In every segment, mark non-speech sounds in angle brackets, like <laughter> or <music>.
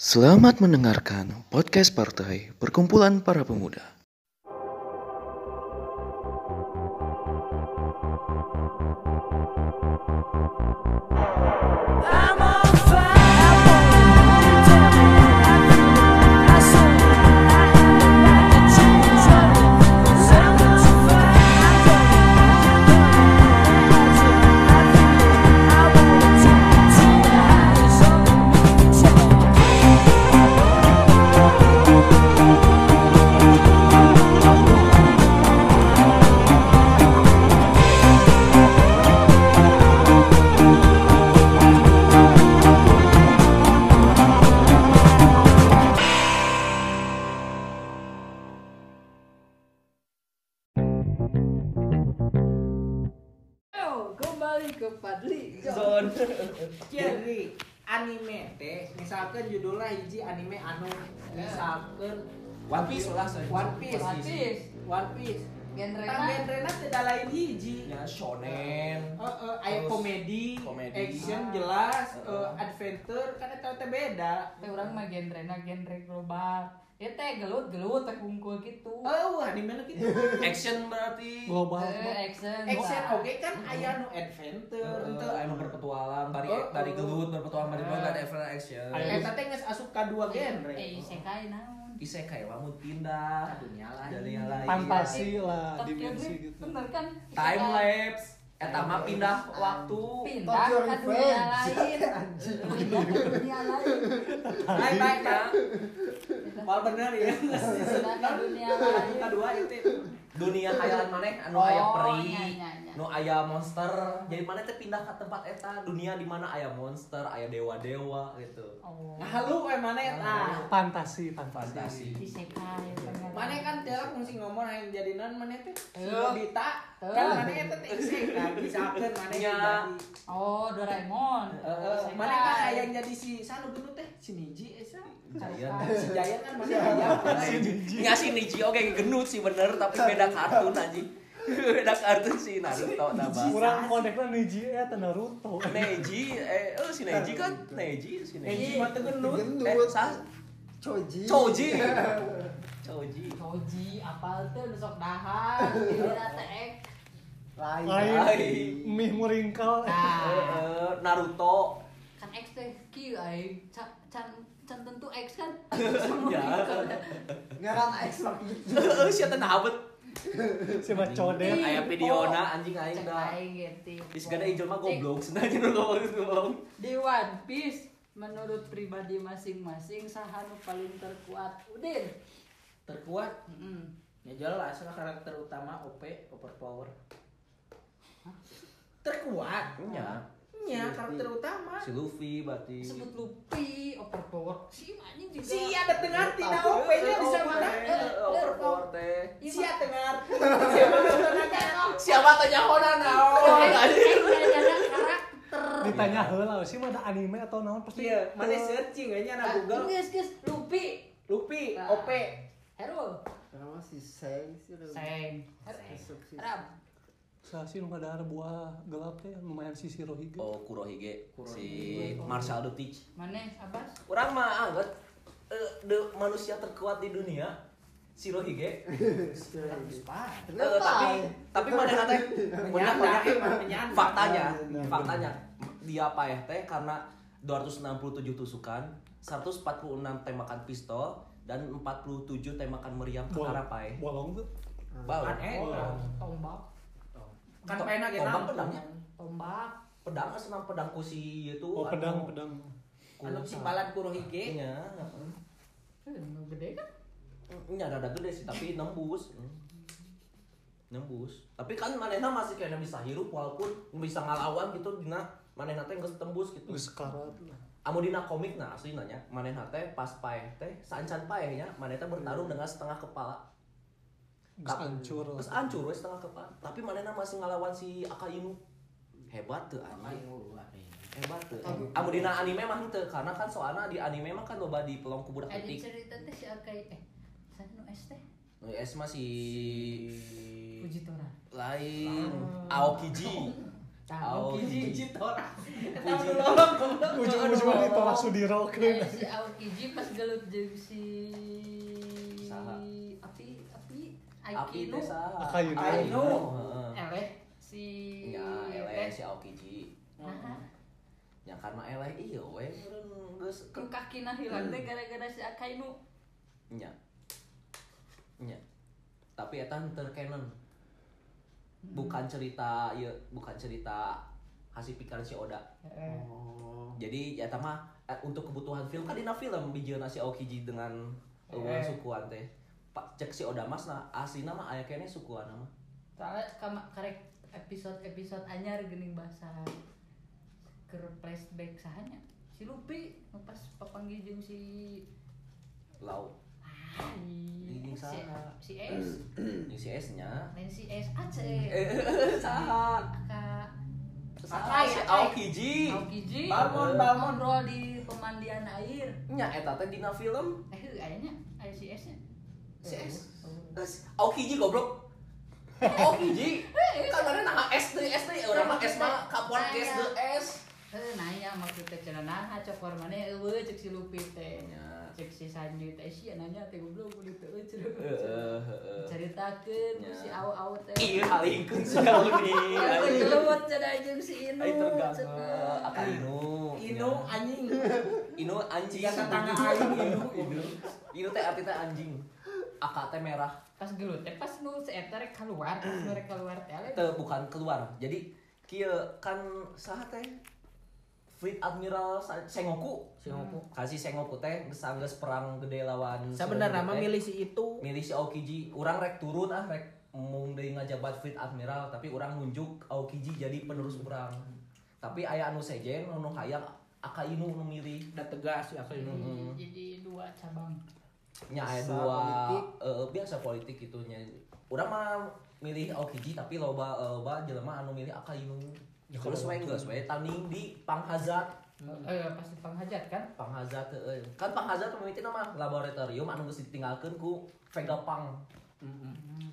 Selamat mendengarkan podcast partai Perkumpulan Para Pemuda. Misalkan One Piece saya. One Piece One Piece. One Piece Genre genrena tidak lain hiji Ya shonen. Eh, eh, aya Terus komedi, komedi. action Ah. jelas, Heeh. eh, adventure kan eta teh beda. Teh urang mah genrena genre global. Ya teh gelut-gelut teh kungkul gitu. Oh, anime nu kitu. <laughs> Action berarti. global Eh, action. Action oke kan aya nu adventure Eh, henteu. anu berpetualang dari Oh, dari oh. gelut berpetualang dari gelut Ah. dari adventure action. Aya- Eta teh geus asup ka dua genre. Eh, isekai naon? Isekai lamun pindah dunia lain. yang lain. fantasi lah Tokyo dimensi gitu Bener kan? Time Isekai. lapse. Eta mah pindah waktu. Pindah ke dunia lain. Pindah <laughs> ke dunia lain. Baik, baik. Mal bener ya. Pindah ke dunia lain. Kedua itu. Dunia khayalan maneh anu Oh, aya peri, nya, nya, nya. nu aya monster. Jadi mana teh pindah ke tempat eta dunia di mana aya monster, aya dewa-dewa gitu. Oh. Nah, lu we mana eta? fantasi Fantasi. fantasi Isekai. Mana kan teh fungsi ngomong yang jadi non mana teh? Si Eh. Nobita. Eh. Kan mana eta teh isekai misalkan mana jadi Oh, Doraemon. Eh, Isekai. mana kan aya yang jadi si sanu gendut teh si Niji esa. Giant. Si Jaya kan mana <laughs> aya. Nggak sih Niji oke genut sih bener tapi beda kartun aja. <laughs> beda kartun sih Naruto nabah. kurang koneknya Neji ya Naruto Neji eh oh si Neji kan Neji si Neji. mah teu gendut. Eh sah Choji. Choji. <laughs> Choji. Koji apal tuh nusok dahar, dina teh ek. <laughs> Lain. lain mih muringkal Eh, Nah, eh, Naruto. kan X teh kieu aing can can tentu X kan. Ya. Ngaran X lagi. Eh sia teh nabet. <laughs> si Macodet Aya videona anjing aing Cek da. aing gitu. Geus gada ieu mah goblok sebenarnya nu ngomong Di One Piece menurut pribadi masing-masing saha nu paling terkuat? Udin. Terkuat. Heeh. Ya jelas lah karakter utama OP overpower. Terkuat. Nya. Nya karakter utama. Si Luffy berarti. Sebut Luffy, overpower. Si anjing juga. Si ada tengah tidak OP-nya bisa mana? Overpower teh. Iya, Si ada tengah. <laughs> Siapa tanya ada karakter. ditanya heula sih mah ada anime atau naon pasti Iya, mana searching kayaknya na Google. Geus geus Luffy. Luffy, Nah. OP. Hero. Nama si Seng sih. Seng. Masuk sih nu ada buah gelap teh lumayan si Shirohige Oh, Kurohige. Si Marshall the Teach. Maneh Abbas? Orang mah anggap eh, the manusia terkuat di dunia Shirohige. Eh, tapi tapi mana Menyandang, emang menyandang. faktanya faktanya dia apa ya teh karena 267 tusukan 146 tembakan pistol dan 47 tembakan meriam ke arah pae. bolong tuh Oh, tombak. Kan pena ge Tombak pedangnya. Tombak. Pedang senang pedang kusi itu. oh anu, pedang pedang Anu si balan Kurohige. Iya. Eh, gede kan? Ini ada gede sih tapi nembus. Hmm. <laughs> Nembus. Tapi kan manehna masih kayaknya bisa hirup walaupun bisa ngalawan gitu dina manehna teh geus tembus gitu. geus karat Amun dina komik nah asli nanya manehna teh pas paeh teh saancan paeh nya manehna teh bertarung dengan setengah kepala. Geus hancur Terus hancur we setengah kepala. Tapi manehna masih ngalawan si Akainu. Hebat tuh anjing. Hebat tuh. Amun dina anime mah henteu karena kan soalnya di anime mah kan loba di pelong kubur Ada ketik. cerita teh si Akai eh sana nu es teh Nu es masih Fujitora. lain Aokiji <laughs> Aokiji. Puji tora. Ujung-ujungnya ditolak Sudiro Eh, si Aokiji pas gelut jeung si Aikinu teh saha? Akainu. Eleh si Ya, eleh si Aokiji. Nah, Ya karena eleh iya we geus ku kakina hilang teh gara-gara si Akainu nya. Nya. Tapi eta henteu canon. Bukan cerita ieu, bukan cerita hasil pikiran si Oda. Oh. Jadi ya mah eh, untuk kebutuhan film kan dina film bijeuna si Aokiji dengan hubungan Eh. sukuan teh. Pak cek si Oda Mas nah aslinya mah aya kene sukuan mah. soalnya kama karek episode-episode anyar geuning bahasa keur flashback sahanya si Lupi pas papanggih jeung si Lau. ah, Jeung si, si S Ini si S-nya. lain si S aja Eh, saha? Aka Saha si Aokiji. Aokiji Balmon, Balmon. ngobrol di pemandian air Nya eta teh dina film eh ayahnya aya si S nya si S. Es, Aokiji goblok. Aokiji. Kan mana nah S teh S teh urang mah S mah kapuan S de S. Eh, nanya maksudnya cenah nah cokor mana eueuh cek si Lupi teh. Nya. Cek si Sanju teh sia nanya teh teu cenah. Heeh, heeh. Ceritakeun Nya. si aw-aw teh. Iya Audi. Ya gelut cenah jeung si Inu. Ai terganggu cenah. Akainu. Inu anjing. Inu anjing. Jika tetangga aing Inu Inu. Inu teh arti teh anjing. Aka teh merah. Pas gelut teh pas nu si eta rek keluar, pas nu rek keluar teh. Teu bukan keluar. Jadi kieu kan saha teh? Fleet Admiral Sengoku. Sengoku. Kasih Sengoku teh geus perang gede lawan Sebenarnya nama Teh. milih si itu. milih si Aokiji. Urang rek turun ah rek mung deui ngajabat Fleet Admiral tapi urang nunjuk Aokiji jadi penerus urang. Tapi aya anu sejen anu hayang Akainu nu milih. Udah tegas kayak Hmm. Jadi dua cabang. Nya aya Biasa dua politik. eh, biasa politik gitu nya urang mah milih Aokiji tapi loba eh, loba jelema anu milih Akainu Ya, terus kalau we geus we tanding di Panghazat Eh pasti penghajat kan? Panghazat teh kan Panghazat mimiti nama laboratorium anu geus ditinggalkeun ku Vegapunk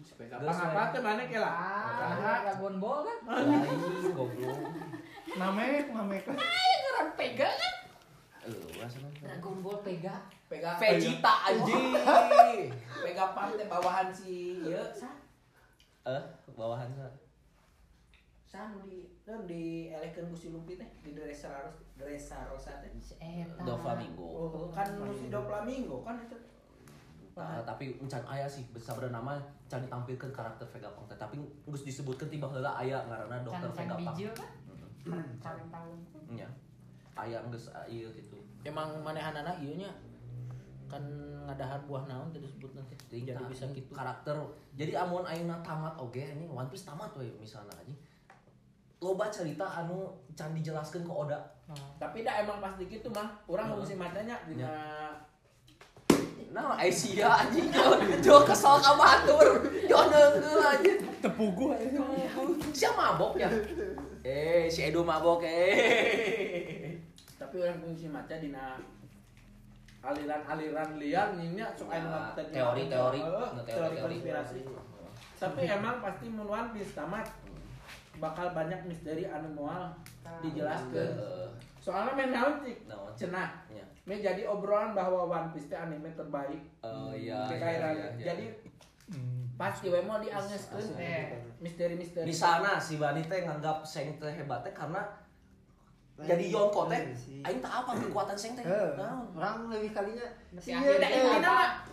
Sepeda apa teh mana ke lah? Ah, Dragon Ball kan? lain goblok Namek, namek. Orang Pega kan? eh Dragon Ball Pega. Pega Vegeta anjing Pega pan teh bawahan si ieu. eh bawahan sa Sanu di non di elekeun ku si Lumpi teh di Dressrosa Dressrosa teh. Si Eta. Doflamingo Oh, kan nu si Doflamingo kan itu. Nah, tapi encan aya sih sebenarnya nama can ditampilkan karakter Vegapunk teh tapi geus disebutkeun tiba heula aya ngaranna Can dokter Can Bijil kan? Calon tahun. nya aya geus ieu gitu Emang manehanana ieu nya kan ngadahan buah naon tadi disebut nanti. Jadi Nah, bisa gitu. karakter jadi amun ayeuna tamat oge anjing One Piece tamat we misalnya anjing loba cerita anu can dijelaskeun ke Oda Tapi dah emang pasti gitu mah. Orang Heeh. mau sih matanya dina nah Aisyah anjing jo jo kesel ka batur jo neungeul anjing Tepu gua ini. Siapa mabok ya eh si Edo mabok eh tapi orang fungsi maca dina aliran-aliran liar nya sok anu Ya, tadi teori-teori. Teori konspirasi. Tapi emang pasti mun One Piece tamat bakal banyak misteri anu moal dijelaskeun Eh, soalnya main naon? cenah. Nya me jadi obrolan bahwa One Piece teh anime terbaik Oh iya, di iya, iya, iya. jadi Hmm. pasti we mau diangeskeun misteri-misteri Misalnya si Bani teh nganggap Seng teh hebat teh karena jadi Yonko teh aing tak apa kekuatan Seng teh. Eh, Naon? orang lebih kalinya Iya, eh,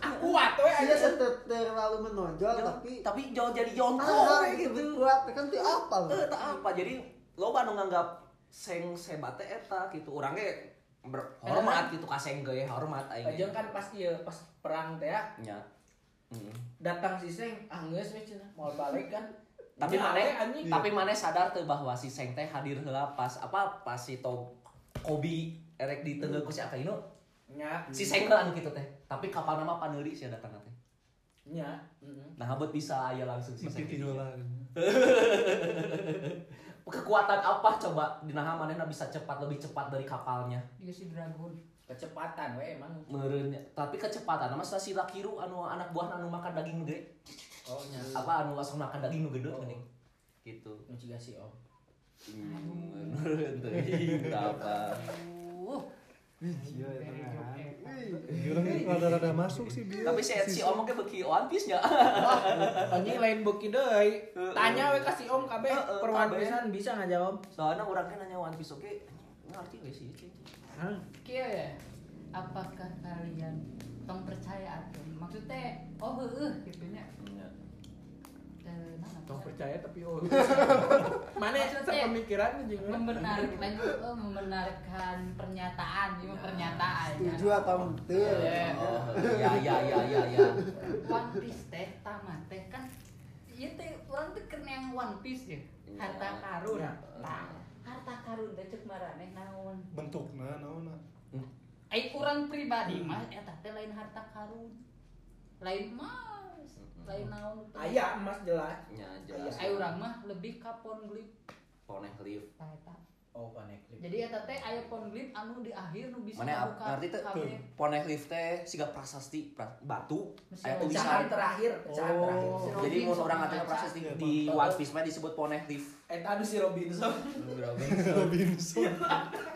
ah, we Iya aja ter- terlalu menonjol tapi tapi jauh jadi Yonko ah, we gitu gitu. kuat kan tuh apa Eh tak apa jadi lo nu nganggap Seng hebat teh eta gitu. Urang ge berhormat gitu ka Seng ge hormat aing. Ajeng kan pas ieu pas perang teh ya. Heeh. datang si Seng ah geus we cenah mau balik kan Tapi we, anjing. tapi maneh sadar tuh bahwa si Seng teh hadir heula pas apa pas si to Kobi erek di tengah ku si Akainu nya. Si Seng teh anu kitu teh. Tapi kapal nama paneuri sia datang teh. Nya nah habet bisa aya langsung si Seng tiduran. <laughs> kekuatan apa coba? Dinaha manehna bisa cepat lebih cepat dari kapalnya. Dia si Dragon. kecepatan we emang. Meureunnya tapi kecepatan nama si Lakiru anu anak buah anu makan daging gede oh nya apa anu langsung makan daging nu gede geuning gitu nu ciga si om Hmm, teuing apa. Rada-rada masuk sih biar. Tapi si si Om oke beki One Piece nya. <laughs> Anjing lain beuki deui. Tanya we ka si Om kabeh kabeh. pisan bisa ngajawab. Soalnya orang kan nanya One Piece oke, anjing, ngerti we sih. kia ya. Apakah kalian tong percaya atau maksudnya oh heeh gitunya. Iya. Eh, nah, Tong percaya tapi oh. <laughs> Mana sepemikiran jeung membenarkan oh, membenarkan pernyataan ini mah pernyataan ya. Setuju atau ente? Eh, Oh, ya ya ya ya ya. One Piece teh tamat teh kan iya teh orang teh kena yang One Piece ya harta Iya. karun Iya. Tah, harta karun teh cek maraneh naon bentukna naon ai urang pribadi mah eta teh lain harta karun lain mas lain naon teh. Aya emas jelas. Ya jelas. ai urang mah lebih ka ponglip Poneglyph. tah eta Oh, panek. jadi eta teh aya ponglip anu di akhir nu bisa Mana ngerti teh? Poneglyph teh siga prasasti pra- batu aya pecahan tulisan. terakhir, pecahan Oh. terakhir. Si Jadi Robin mun ngatanya ngaca. prasasti Iya, di. One Piece mah disebut Poneglyph. Eta anu si Robinson. <laughs> Robinson <laughs>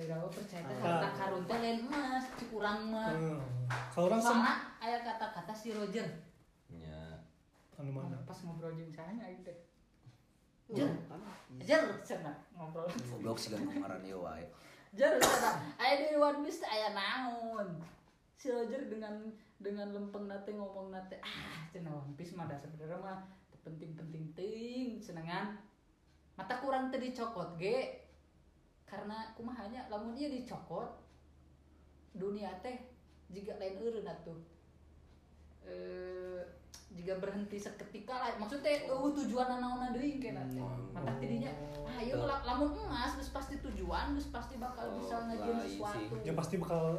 Udah percaya Ah. harta karun teh lain emas cek urang mah Hmm. kalau orang soalnya aya kata-kata si Roger Ya. anu mana pas ngobrol jeung saya aing teh Jer, jer cenah ngobrol. Goblok sih kan kemarin ieu wae. Jer cenah aya di One Piece aya naon. Si Roger dengan dengan lempeng nate ngomong nate ah cenah One Piece mah da sebenarnya mah penting-penting teuing cenengan. Mata kurang teu dicokot ge. Karena kumahanya lamun ieu dicokot dunia teh jika lain eureun atuh. Eh jika berhenti seketika lah. Maksudnya uh, tujuan naon deui kena teh mata tidinya. Ah ieu la- lamun emas geus pasti tujuan geus pasti bakal Oh, bisa ngajieun sih. sesuatu. Ya pasti bakal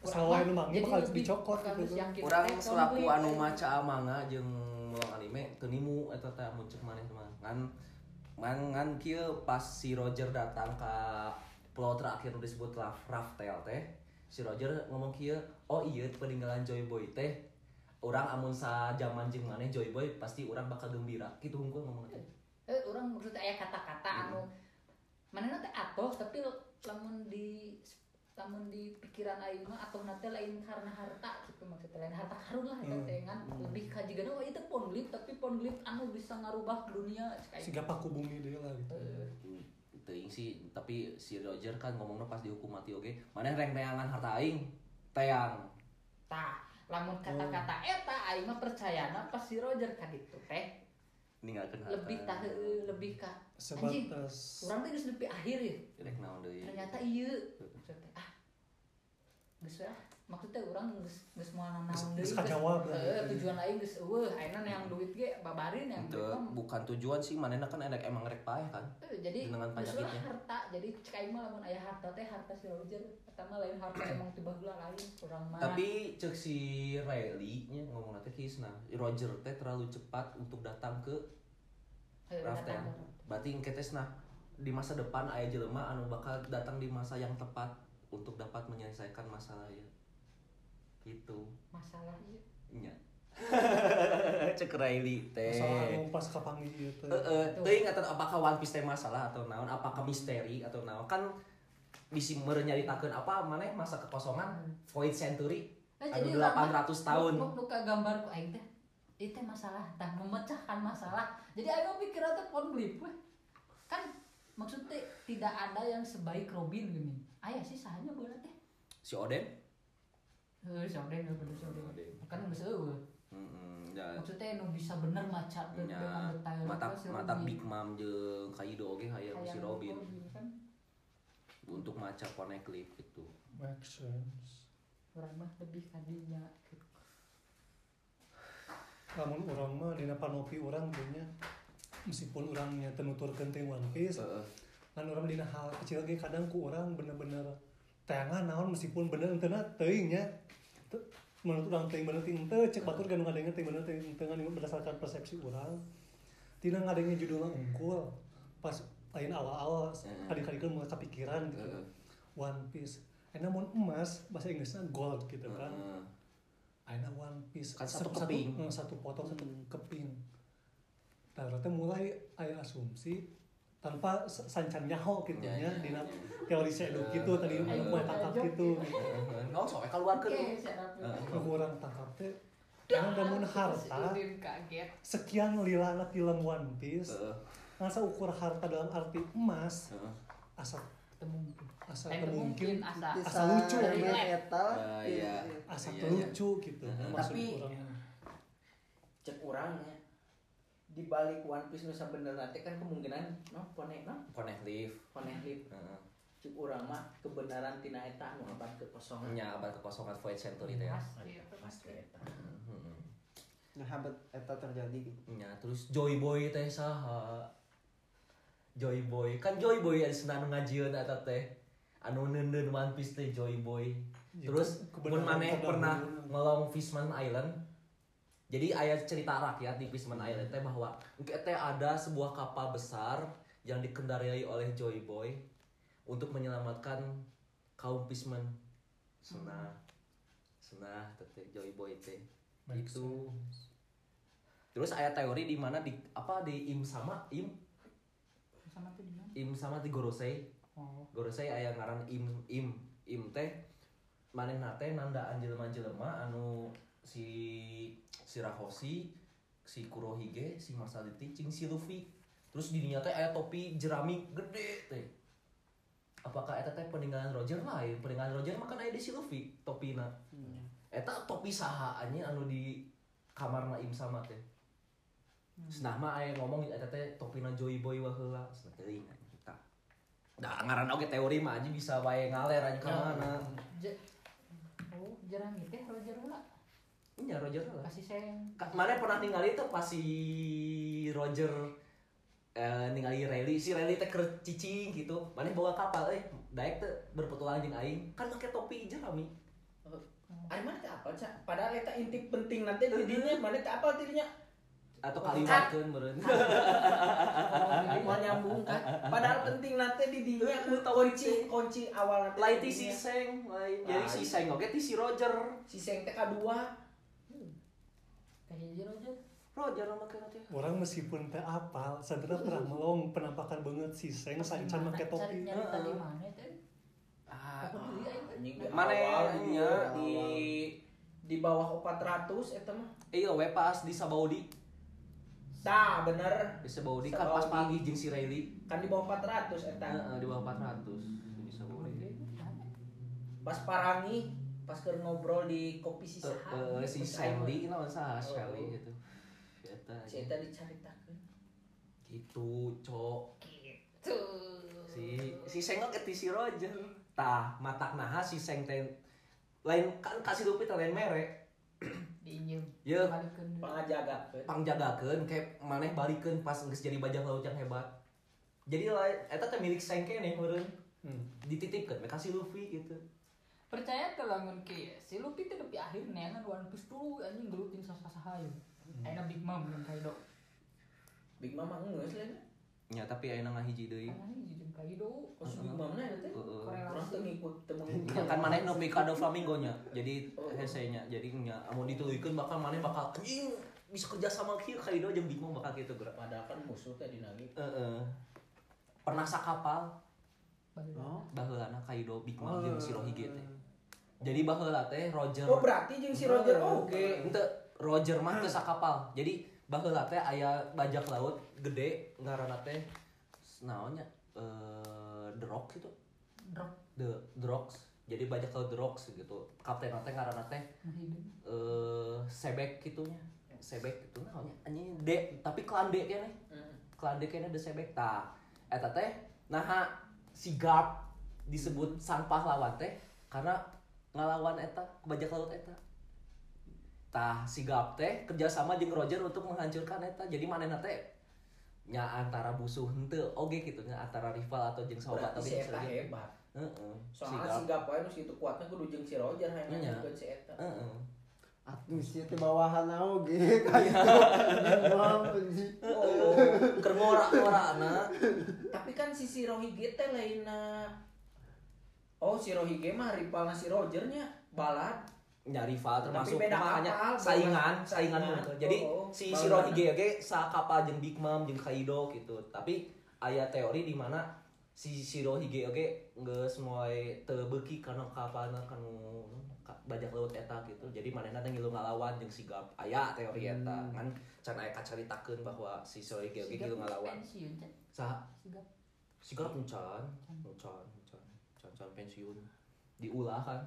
Eh, Salah urang nu jadi bakal dicokot gitu. yakin Orang teh selaku anu maca manga jeung anime teu nimu eta teh mun cek maneh mah. Ngan ngan ngan kieu pas si Roger datang ka pulau terakhir disebut Raf- Raftel teh. Si Roger ngomong kieu, "Oh iya peninggalan Joy Boy teh." Orang amun sa zaman jeung maneh Joy Boy pasti orang bakal gembira. Kitu hungkul ngomong teh. eh orang maksudnya aya kata-kata anu manehna teh atoh tapi lamun di lamun di pikiran aing mah atoh nate lain karena harta gitu maksudnya lain harta karun lah Hmm. teh kan lebih ka jigana oh itu ponglip tapi ponglip anu bisa ngarubah dunia aing. sehingga paku bumi deh lah gitu Eh, Teuing sih, tapi si Roger kan ngomongnya pas dihukum mati oge. Maneh reng teangan harta aing. Teang. tah lamun kata-kata eta aing mah percayana pas si Roger ka ditu teh Ninggalkeun harta. lebih tah lebih ka anjing sebatas urang teh geus nepi akhir ya Rek naon deui. ternyata iya ah geus lah maksudnya orang geus geus moal naon Geus- deui geus kajawab tujuan lain geus eueuh ayeuna yang duit ge babarin yang Itu bukan tujuan sih, manehna kan enak emang rek paeh kan. Jadi dengan penyakitnya. harta jadi cek aing mah lamun aya harta teh harta si Roger eta mah lain harta <clears throat> emang tiba heula lain urang mah Tapi cek si Riley nya ngomong nanti kisna, Roger teh terlalu cepat untuk datang ke Raftel. Berarti engketes nah di masa depan aya jelema anu bakal datang di masa yang tepat untuk dapat menyelesaikan masalah ya. Gitu. masalah ieu Nya. <laughs> cek Riley teh. masalah anu pas kapanggih gitu Heeh, teuing eta apakah One Piece teh masalah atau naon? Apakah misteri atau naon? Kan bisi merenyaritakeun apa maneh masa kekosongan Void Century anu urang mah 800 tahun. nu gambar ku aing teh itu teh masalah tah memecahkan masalah jadi aing mah pikir teh konflik weh kan maksudnya tidak ada yang sebaik Robin gini aya sih sahanya bola teh Si Oden? heuh soden heuh bener soden Soden. kan geus eueuh Heeh, ya. maksudnya nu bisa bener maca de- nya dengan detail mata si mata. Big Mom jeung Kaido oge hayang si Robin kan untuk maca Poneglyph gitu. make sense orang mah lebih kadinya gitu. namun orang mah dina panopi orang kayaknya meskipun orangnya tenutur genting One Piece Heeh. Kan orang dina hal kecil ge kadang ku orang bener-bener teangan naon meskipun bener entena teuing nya. Menurut orang teuing bener teuing teu cek batur kan ngadengnya teuing bener teuing teu berdasarkan persepsi orang tina ngadengnya judulnya unggul. Pas lain awal-awal adik-adik mulai kepikiran gitu. One Piece. Enak mun emas bahasa Inggrisnya gold gitu kan. Aina One Piece. Kan satu Satu- keping. eh, satu potong satu keping. Nah, teh mulai aya asumsi tanpa sancan nyaho gitu Ya, nya ya. dina teori seduk gitu tadi Ayo, mulai tangkap jok. gitu nggak usah keluar ke kurang tangkap teh karena damun harta sekian lilana film One Piece masa ukur harta dalam arti emas asa Ketemu. asa Eh, teu mungkin mungkin asa. Asa lucu, ya. eta Ah, iya. asa Iya, iya. lucu gitu Tapi- cek orangnya di balik One Piece nu bener nanti kan kemungkinan no pone no? Connect live pone lip cek urang mah kebenaran tina eta anu abad kekosongan. Nya abad kekosongan Void Century teh ya. Pasti, pasti. pasti eta. Nah habat eta terjadi nya terus Joy Boy teh saha Joy Boy kan Joy Boy ada senang ngajieun eta teh. Anu neundeun One Piece teh Joy Boy. Ya, terus mun kebenaran maneh terdahulu. pernah ngelong Fishman Island jadi ayah cerita rakyat di Fishman Island teh bahwa teh ada sebuah kapal besar yang dikendarai oleh Joy Boy untuk menyelamatkan kaum Fishman senah senah teh Joy Boy teh. Itu terus ayat teori di mana di apa di im sama im? Sama tuh di mana? im sama di gorosei. Oh. gorosei aya ngaran im im im teh. Manehna teh nandaan jelema-jelema anu si si Rahoshi si Kurohige si Masaditi cing si Luffy. Terus di dinya teh aya topi jerami gede teh. Apakah eta teh peninggalan Roger? Lain peninggalan Roger mah kan aya di si Luffy topina. Eta topi saha anjing anu di kamarna im sama teh Senah mah aya ngomong eta teh topina Joy Boy wah heula cenah teuing eta. Da ngaran oge teori mah aja bisa wae ngaler aja ka mana. Je- Oh, gitu ya Roger lah. Nya Roger lah. Kasih sayang. Ka- Mana pernah ningali tuh pas si Roger eh ningali Rally si Rally teh cicing gitu. Mana bawa kapal eh daek teh berpetualang jeung aing kan make topi jerami. Ari mana teh apa cak? Padahal eta inti penting nanti di dinya mana teh apa dirinya? Atau kalimatkeun meureun. Oh, <laughs> mau nyambung kan? Padahal penting nanti di dinya kunci kunci awal nanti. Lain ti si. Seng, lain. Jadi si Seng oge ti si Roger. si Seng teh kadua. Aja Roger. Roger make teh. orang meskipun teu apal sebenarnya pernah melong penampakan banget si Seng sancan make topi Nyari tadi mana teh? Ah, ya? Mana nya di di di bawah 400 eta mah. Iya, we pas di Sabaudi. Tah bener. Di Sabaudi kan pas pagi jeung si Riley. Kan di bawah 400 eta. Heeh, di bawah 400 di Sabaudi. Pas parangi pas keur ngobrol di kopi si Eh, Saha. eh, si Shelly naon sah Shelly gitu. Eta Si eta dicaritakeun. gitu, cok. Tuh. Si si Sengok ke si Roger. Tah, matak naha si Seng teh lain kan kasih lupi teh lain mere. <clears throat> Diinjem. Ye. Balikeun. Pangajagakeun. Pangjagakeun kayak maneh balikeun pas geus jadi bajak laut yang hebat. Jadi lain eta teh milik Seng keneh meureun. Hmm. Dititipkeun we kasih Luffy gitu. Percaya tuh lamun ke si Luffy teh lebih akhir neangan One Piece dulu anjing gelutin saha-saha ya. Ayeuna Big Mom jeung Kaido. Big Mama geus lain. Ya tapi ayeuna ngahiji deui. Kan anjing jeung Kaido. Oh, si Big Mama na teh. Heeh. Orang teu ngikut Ya, mengikuti. kan maneh nu Mikado Flamingo nya. Jadi hesenya. Jadi nya amun dituluykeun bakal maneh bakal anjing bisa kerja sama kieu Kaido jeung Big Mom bakal kitu geura. Padahal kan musuh teh dina ge. Heeh. Pernah sakapal Baheula. baheulana Kaido Big Mom jeung Shirohige teh. Jadi baheula teh Roger. Oh berarti jeung si Roger oge. Henteu Roger mah teu sakapal. Jadi baheula teh aya bajak laut gede ngaranna teh naonnya eh The Rock gitu. Drop The The Rocks. Jadi bajak laut The Rocks gitu. Kapten teh ngaranna teh eh sebek gitunya. Sebek gitu naonnya anjing D tapi klan D kene. Klan D kene The sebek tah. Eta teh nah si Garp disebut sang pahlawan teh karena ngalawan eta bajak laut eta. Tah si Garp teh kerjasama jeung Roger untuk menghancurkan eta. Jadi manehna teh nya antara busuh henteu oge gitu nya antara rival atau jeung sahabat Berarti si eta hebat. Heeh. Si Soalnya Garp. si Gapoe nu situ kuatnya kudu jeung si Roger hayang Iya. ngajikeun si eta. Heeh. atuh sih teh bawahan oge <laughs> kayak Mam, anjing. Oh, keur ngora-ngorana. Tapi kan si Shirohige teh lainna Oh, si Rohige mah rivalna si Rogernya balad. nya rival termasuk beda mah hanya kapal, saingan beda saingan saingan. gitu. jadi Oh, si baru Shirohige oke sakapal jeung Big Mom jeung Kaido gitu. Tapi aya teori di mana si Shirohige oke geus moal teu beuki karena kapalna kanu ka- bajak laut eta gitu. Jadi manehna teh ngilu ngalawan jeung sigap aya teori eta. Kan can aya kacaritakeun bahwa si Shirohige oke ngilu ngalawan. saha sigap sigap encan encan encan encan encan pensiun. Diulah kan.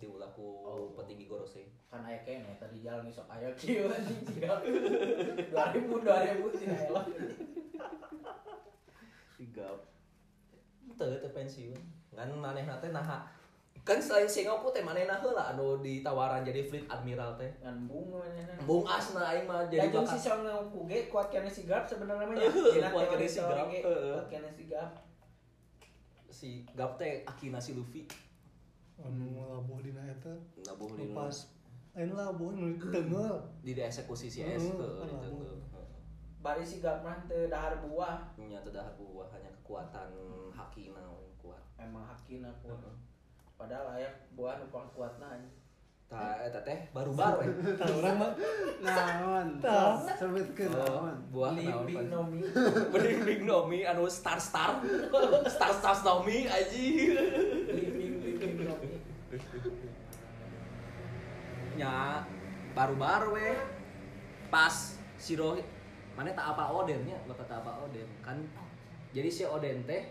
Diulah ku Oh. petinggi Gorose kan aya kene tadi jalan sok aya kieu <laughs> anjing sigap 2000 2000 tina elok sigap. Teu teu pensiun. Kan manehna teh naha. Kan selain Sengoku teh manehna heula anu ditawaran jadi fleet admiral teh. Ngan bunga manehna Bung Asna aing mah jadi jeung si Ngeong ge kuat kene sigap sebenarnya mah Dina kuat sigap, ge, heuh. kuat kene sigap si Gap teh akina si Luffy anu labuh dina eta nabuh di lepas. ayeuna labuh nu teungel di dieksekusi si S Heuh, heuh, kan di labuh. teungel. bari sigap mah teu dahar buah. Nya teu dahar buah hanya kekuatan hakina kuat. Emang hakina kuat. Padahal aya buah nu kuatna anjing teh baru-baru <laughs> we. tah urang mah naon? Tah. sebutkeun Oh, naon? buah Pan? Nomi Big Nomi anu star star <laughs> star star Nomi aji Living Living Nomi nya baru-baru we pas si Rohi mana tak apa Odennya bapak tak apa Oden. Kan jadi si Oden teh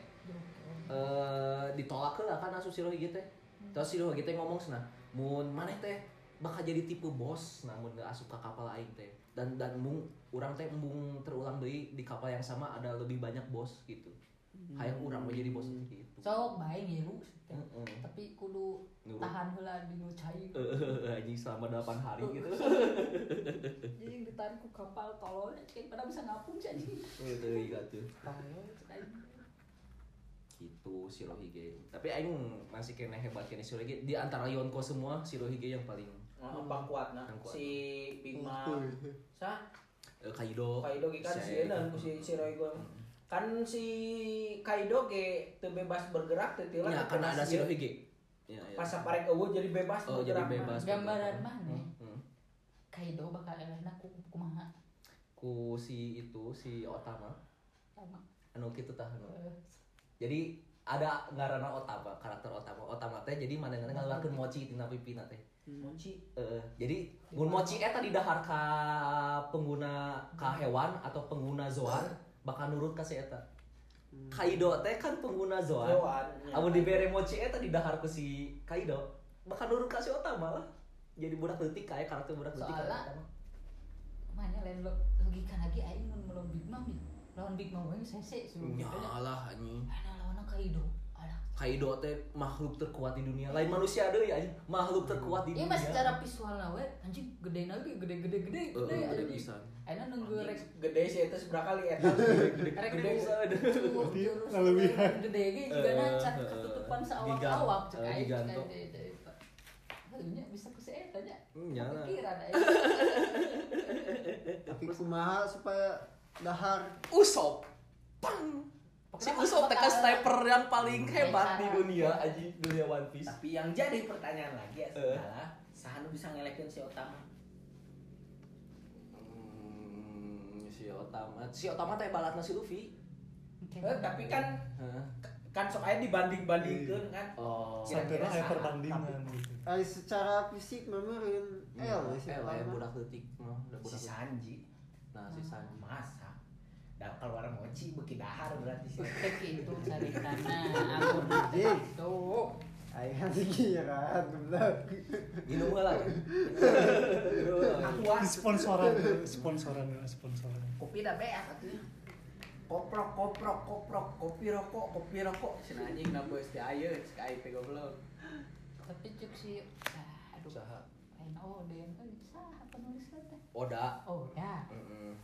eh ditolak lah kan asup si Rohi teh. Terus si Rohi teh ngomong sana mun mana teh bakal jadi tipe bos namun gak asup ke kapal aing teh. Dan dan mung orang teh embung terulang deui di kapal yang sama ada lebih banyak bos gitu. Hayang urang we jadi bos gitu. Sok baik ya lu. Tapi kudu Nurut. tahan heula di nu cai. <laughs> Anjing selama 8 hari <laughs> gitu. Jadi ditarik ku kapal tolol pada bisa ngapung sih anjing itu gitu cek aing. Gitu Shirohige tapi aing masih kena hebat kena Shirohige di antara Yonko semua Shirohige yang paling Oh, Yang kuat. si Big Mom sah? Eh, Kaido. Kaido ge kan si si dan ku si si Roy kan si Kaido ge teu bebas bergerak teu tilah ya karena ada Shirohige ya, ya. pas saparek eueuh jadi bebas Oh, jadi bergerak bebas. mah. gambaran mana? Hmm. Kaido bakal elehna ku kumaha ku si itu si Otama. Sama anu kitu tah anu. Eh, jadi ada ngaranna Otama karakter Otama Otama teh jadi mana mana ngaluarkeun mochi tina pipina teh Mochi Eh, jadi mun mochi eta didahar ka pengguna ka hewan atau pengguna zoan bakal nurut ka si eta. Kaido teh kan pengguna zoan. Ya. Amun dibere mochi eta didahar ku si Kaido bakal nurut ka si Otama lah. Jadi budak leutik kayak karakter budak leutik Soalnya- kayak Otama. mana lain lo logika lagi aing mun melawan Big Mom nih lawan Big Mom we sese sebelum gitu nya Nyalah anjing. mana lawan Kaido alah Kaido teh makhluk terkuat di dunia. Lain manusia deui anjing, makhluk terkuat di Iya dunia. mas secara visual we anjing gede lagi gede gede gede Eh, gede gede pisan. Aina nunggu rek gede sih eta seberapa kali eta rek Gede Berarti jurus kelebihan. gede ge juga Eh, eh, ketutupan eh, sawak gigan- awak cek eh, aing. Halunya bisa ku seeta nya Hmm, nyala. pikiran aing tapi kumaha supaya dahar Usop. Pang. Si Usop teh kan sniper yang paling hebat di dunia aja dunia One Piece. tapi yang jadi pertanyaan lagi Eh. adalah sahanu bisa ngelekin si Otama Hmm, si Otama, si Otama teh balatna si Luffy. Eh, tapi kan kan sok aya dibanding-bandingkeun kan Oh, sampai aya perbandingan gitu Ay, secara fisik memerin Iya, L sih eh, lah Otama. budak leutik mah, udah si budak. leutik. Sanji Nah, si Sanji. masa dan keluar mochi beki dahar berarti sih Kayak gitu ceritana aku Anjing. tuh Ay, hati kan, bener. Minum heula. kan? Minum heula. aqua sponsoran sponsoran sponsoran kopi dah beak atuh koprok koprok koprok kopi rokok kopi rokok cenah anjing na bos teh ayeuna cek aing teh goblok tapi cek si ah, aduh Usaha. lain oh Oda. oh ya Heeh.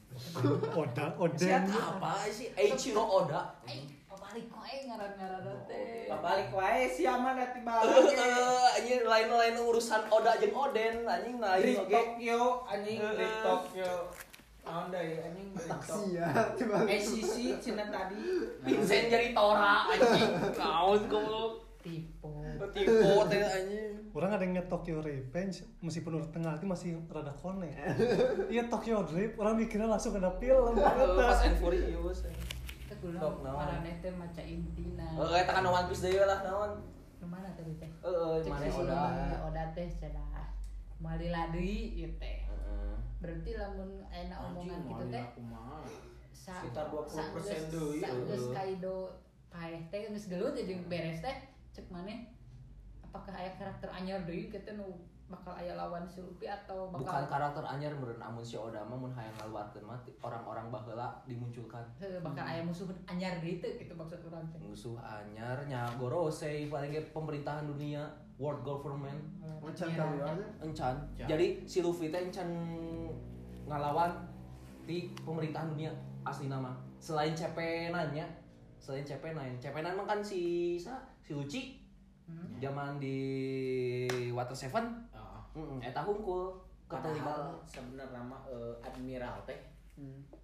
Oda <laughs> Oden Siapa apa sih? Eiichiro Oda. eh pabalik kok eh ngaran-ngaran teh <laughs> balik wae si aman ati balik Eh, anjing lain-lain urusan Oda jeung Oden anjing lain oge. Tokyo anjing Heeh. Drift Tokyo naon deui anjing Drift Taksi Tokyo ya, tiba SCC cenah tadi Vincent jadi Tora anjing. <laughs> Kaos goblok. Tipe tipe teh Orang ada yang Tokyo Revenge meskipun udah tengah hati masih rada connect. <laughs> Iya Tokyo Drift orang mikirnya langsung ada film. Fast and Furious kita naon? marane teh maca intina Oh, eta kan One Piece deui lah naon. ke mana tadi teh Heeh, mana udah. oda teh cenah malila deui ieu teh berarti lamun enak omongan gitu teh sa- Sekitar 20% sageus- deui, sageus heeh. kaido paeh teh geus gelut jeung beres teh cek maneh apakah aya karakter anyar deui kita nu bakal aya lawan si Luffy atau Bukan bakal karakter anyar meureun amun si Oda mah mun hayang ngaluarkeun mah ti- orang-orang baheula dimunculkan. Heuh, bakal aya musuh anyar deui teh gitu maksud urang teh Musuh anyar nya Gorosei paling ge pemerintahan dunia, world government Macam Anyar. kalian encan. Jadi si Luffy teh encan ngalawan di pemerintahan dunia asli nama. Selain CP9 nya, selain CP9. CP9 mah kan si sa, si Luci Hmm. zaman di Water Seven Heeh, eta hungkul keterlibat. Padahal sebenarnya mah eh, admiral teh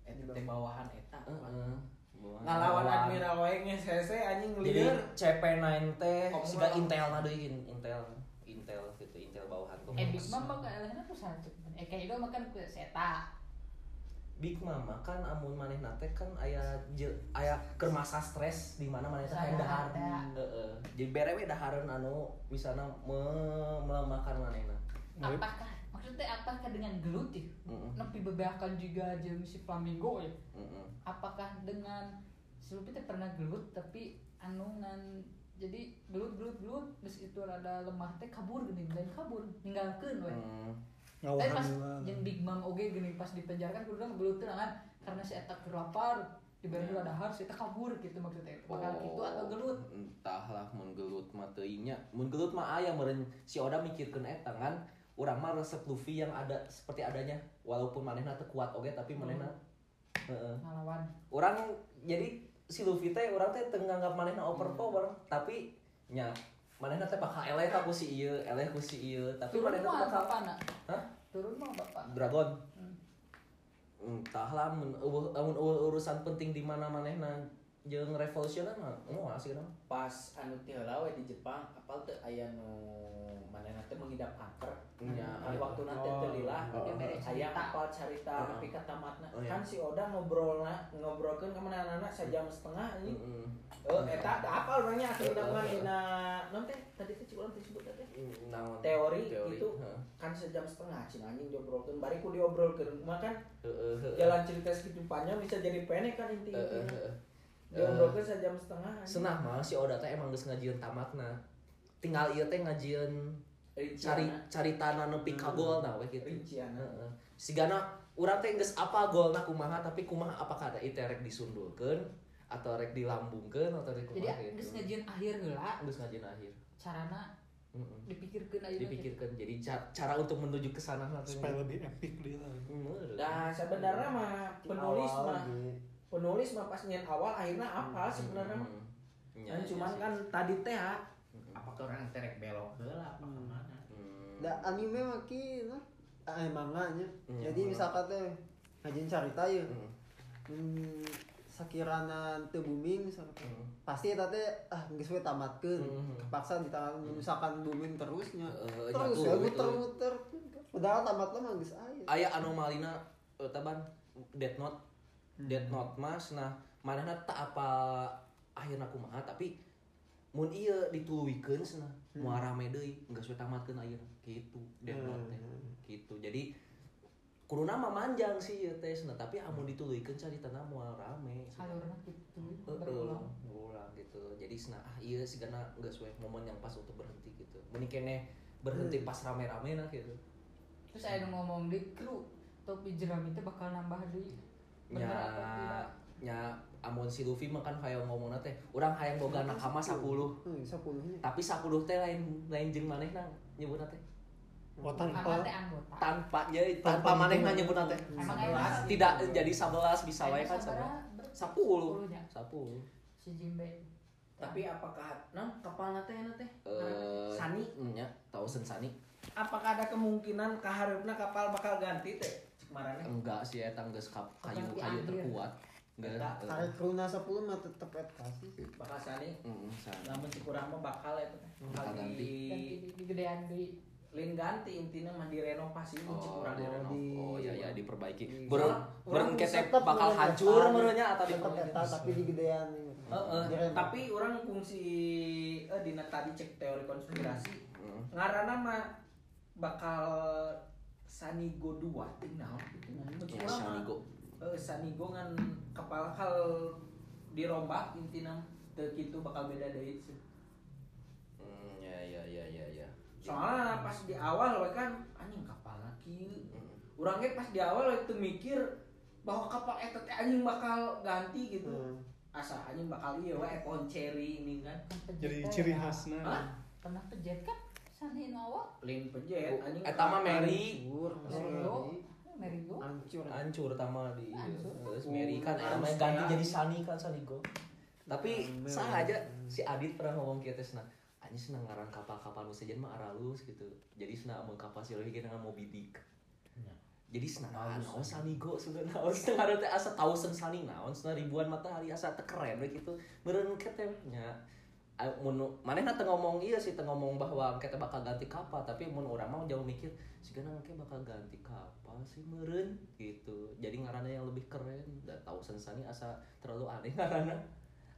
eta teh bawahan eta. Heeh. Ngalawan admiral wae geus hese anjing lieur. CP9 teh siga Intel na deui Intel Intel gitu Intel bawahan tuh. eh Big Mom mah kaelehna perusahaan cek eh kaido mah kan ku seta Big Mama kan amun manehna teh kan aya je- aya keur masa stres di mana manehna teh dahar. Heeh. Jadi bere we dahareun anu misalna me- melemahkan manehna. apakah maksudnya apakah dengan gelut ya Heeh. nepi bebeakan juga jeung si Flamingo ya apakah dengan teh pernah gelut tapi anu ngan jadi gelut gelut gelut geus itu rada lemah teh kabur geuning lain kabur ninggalkeun we Hmm. tapi Ngawahan pas jeung Big Mom oge geuning pas dipenjara kan kudu ngebelut teh kan karena si eta keur lapar diberi heula dahar si eta kabur gitu maksudnya. Bakal gitu atau gelut? entahlah mun gelut mah nya mun gelut mah aya meureun si Oda mikirkeun eta kan urang mah resep Luffy yang ada seperti adanya. Walaupun manehna teu kuat oge tapi manehna heeh. Ngalawan. Orang jadi si Luffy teh orang teh teu nganggap manehna overpower tapi nya manehna teh bakal eleh ka ku si ieu eleh ku si ieu tapi turun teh mah bakal bapana. Hah? turun mah bapak dragon. Hmm. entahlah mun eueuh- amun eueuh urusan penting di mana manehna. Jeung revolusioner mah sih urang. Pas anu teh heula we di Jepang apal teh aya nu manehna teh menghidap kanker. Nya, Kali waktu nanti teh lila Oh, Dia bere aya cerita. Oh. nepi ka tamatna. Oh, iya. Kan si Oda ngobrolna ngobrolkeun ka manehna sajam setengah anjing. heeh Oh, eta da apal orangnya asli nama dina non teh tadi teh cik urang teh sebut teh. naon Teori, teori itu kan sejam setengah cing anjing diobrolkeun bari ku diobrolkeun mah kan heeh heeh jalan cerita segitu panjang bisa jadi pendek kan intinya heeh. diobrolkeun sejam setengah. Senah mah si Oda teh emang geus ngajieun tamatna. Tinggal ieu teh ngajieun cari Rinciana. caritana nepi ka golna we kitu. Rinciana. Heeh. Sigana urang teh geus apa golna kumaha tapi kumaha apakah ada itu rek disundulkeun atau rek dilambungkeun atau rek jadi kumaha geus gitu. ngajieun akhir heula Geus ngajieun akhir. carana Heeh. dipikirkeun aja Dipikirkan jadi ca- cara untuk menuju ke sana lah. supaya lebih epic dia. Nah sebenarnya mah penulis mah penulis mah pas nyen awal akhirnya apa sebenarnya mah Hmm. Nya, kan nya cuman kan tadi teh Hmm. apakah orang terek belok heula apa ke mana Hmm. Da anime mah kieu nah. Eh manga nya. Hmm, Jadi misalkan teh ngajin carita ya. Hmm. Hmm, sakirana teu booming misalkan. Hmm. Pasti eta teh ah geus we tamatkeun. Hmm. Kepaksa di tangan misalkan booming terusnya. Eh, Terus nyatu, ya gitu. muter-muter. Padahal tamatna mah geus aya. aya anomalina eh, taban Death Note Death Note mas nah manehna tak apa akhirna kumaha tapi mun ieu dituluikeun cenah moal rame deui geus we tamatkeun ayeuna. Kitu Death Note teh. Gitu jadi kuruna mah manjang sih ieu teh cenah tapi amun dituluikeun caritana moal rame cenah. alurna gitu Heeh, berulang. Berulang gitu. Jadi cenah ah ieu sigana geus we momen yang pas untuk berhenti gitu. Mending berhenti pas rame-rame nah gitu. Terus saya nu ngomong di kru topi jerami teh bakal nambah di bener tidak? nya amun si Luffy mah kan hayang ngomongna teh urang hayang boga nakama 10 Hmm, 10 nya. tapi 10 teh lain lain jeung manehna nyebutna teh. Oh, tanpa. Tanpa jadi Tanpa tanpa manehna gitu. nyebutna teh. Sebelas. tidak jadi 11 bisa wae kan 10 nya. 10 si Jimbe tapi apakah non kapalna teh na teh? Eh Sani? nya tahu sensani apakah ada kemungkinan kaharupna kapal bakal ganti teh? Marane. Enggak sih eta geus ka- kayu kayu terkuat Enggak. Tarik Runa 10 mah tetep eta sih. bakal sani mm, san. lamun cek urang mah bakal eta teh Bakal ganti. dan di di, di gedean di lain ganti intinya mah direnovasi Oh, urang di mah. renov. di- oh iya ya diperbaiki. di- Beren beren Orang ketek bakal hancur merenya atau tapi di gedean ini. Heeh, Direnov. tapi orang fungsi eh dina tadi cek teori konspirasi Hmm. ngaranna mah bakal Sanigo 2 ting naon gitu nah. Ya, mah, Sanigo. Eh, Sanigo ngan kepala hal dirombak intina teu kitu bakal beda deui sih. Hmm, ya ya ya ya ya. Soalnya pas di awal we kan anjing kapal kieu. Hmm. Urang ge pas di awal teu mikir bahwa kapal eta teh anjing bakal ganti gitu. Hmm. Asa anjing bakal ieu we pohon ceri ini kan. kan Jadi ciri ya. khasna. Hah? pernah pejet kan awal Lin pejet anjing. Eta mah Mary Merigo Hancur. hancur tama di Hancur. terus Mary kan Oh, emang harus ganti jadi Sani kan Sanigo tapi Hmm, sah aja si Adit pernah ngomong kita senang anjing senang ngaran kapal-kapal nu sejen mah aralus gitu. Jadi senang mau kapal si Rohige dengan Dick. Ya. jadi senang naon naon Sanigo sudah naon senang ada teh asa tausen Sani naon senang ribuan matahari asa teh keren we gitu manehna teu ngomong iya sih teu ngomong bahwa kita bakal ganti kapal tapi mun urang mah jauh mikir sigana engke bakal ganti kapal sih meureun gitu. Jadi ngaranna yang lebih keren. Da tahu sensani asa terlalu aneh ngaranna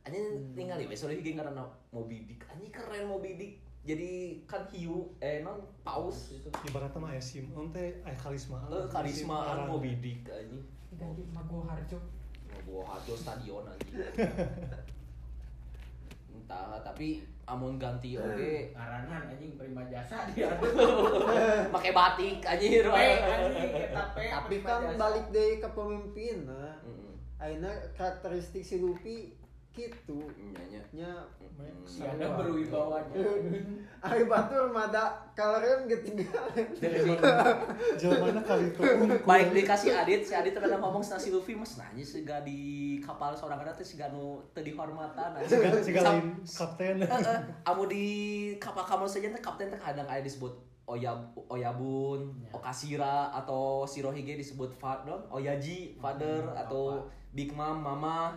anjing ningali we sore hige ngaranna Moby Dick anjing keren Moby Dick jadi kan hiu eh non paus. Gitu Ibaratnya mah aya Simon teh aya karisma. Eh, karismaan Moby Dick anjing. Ganti Mago Harjo Ngabuah hatu stadion anjing <laughs> entah tapi amun ganti oke Ngaranan anjing prima jasa dia. <laughs> pakai batik anjir. Tapi kan jasa. balik deui ke pemimpin nah. Mm-mm. Ayeuna karakteristik si Luffy kitu Nya, nya. nya Si ada berwibawanya. Ari batur mada kalereun ketinggalan. Jawabannya kali itu baik dikasih Adit si Adit kadang ngomong sama si Luffy mas nanya sih gak di kapal seorang ada teh si nu teu dihormatan Siga siga Sam- lain kapten. Heeh. Amu di kapal kamu saja teh kapten teh kadang aya disebut Oyab Oyabun, Ya. Okashira atau Shirohige disebut father, Oyaji father atau Big Mom mama,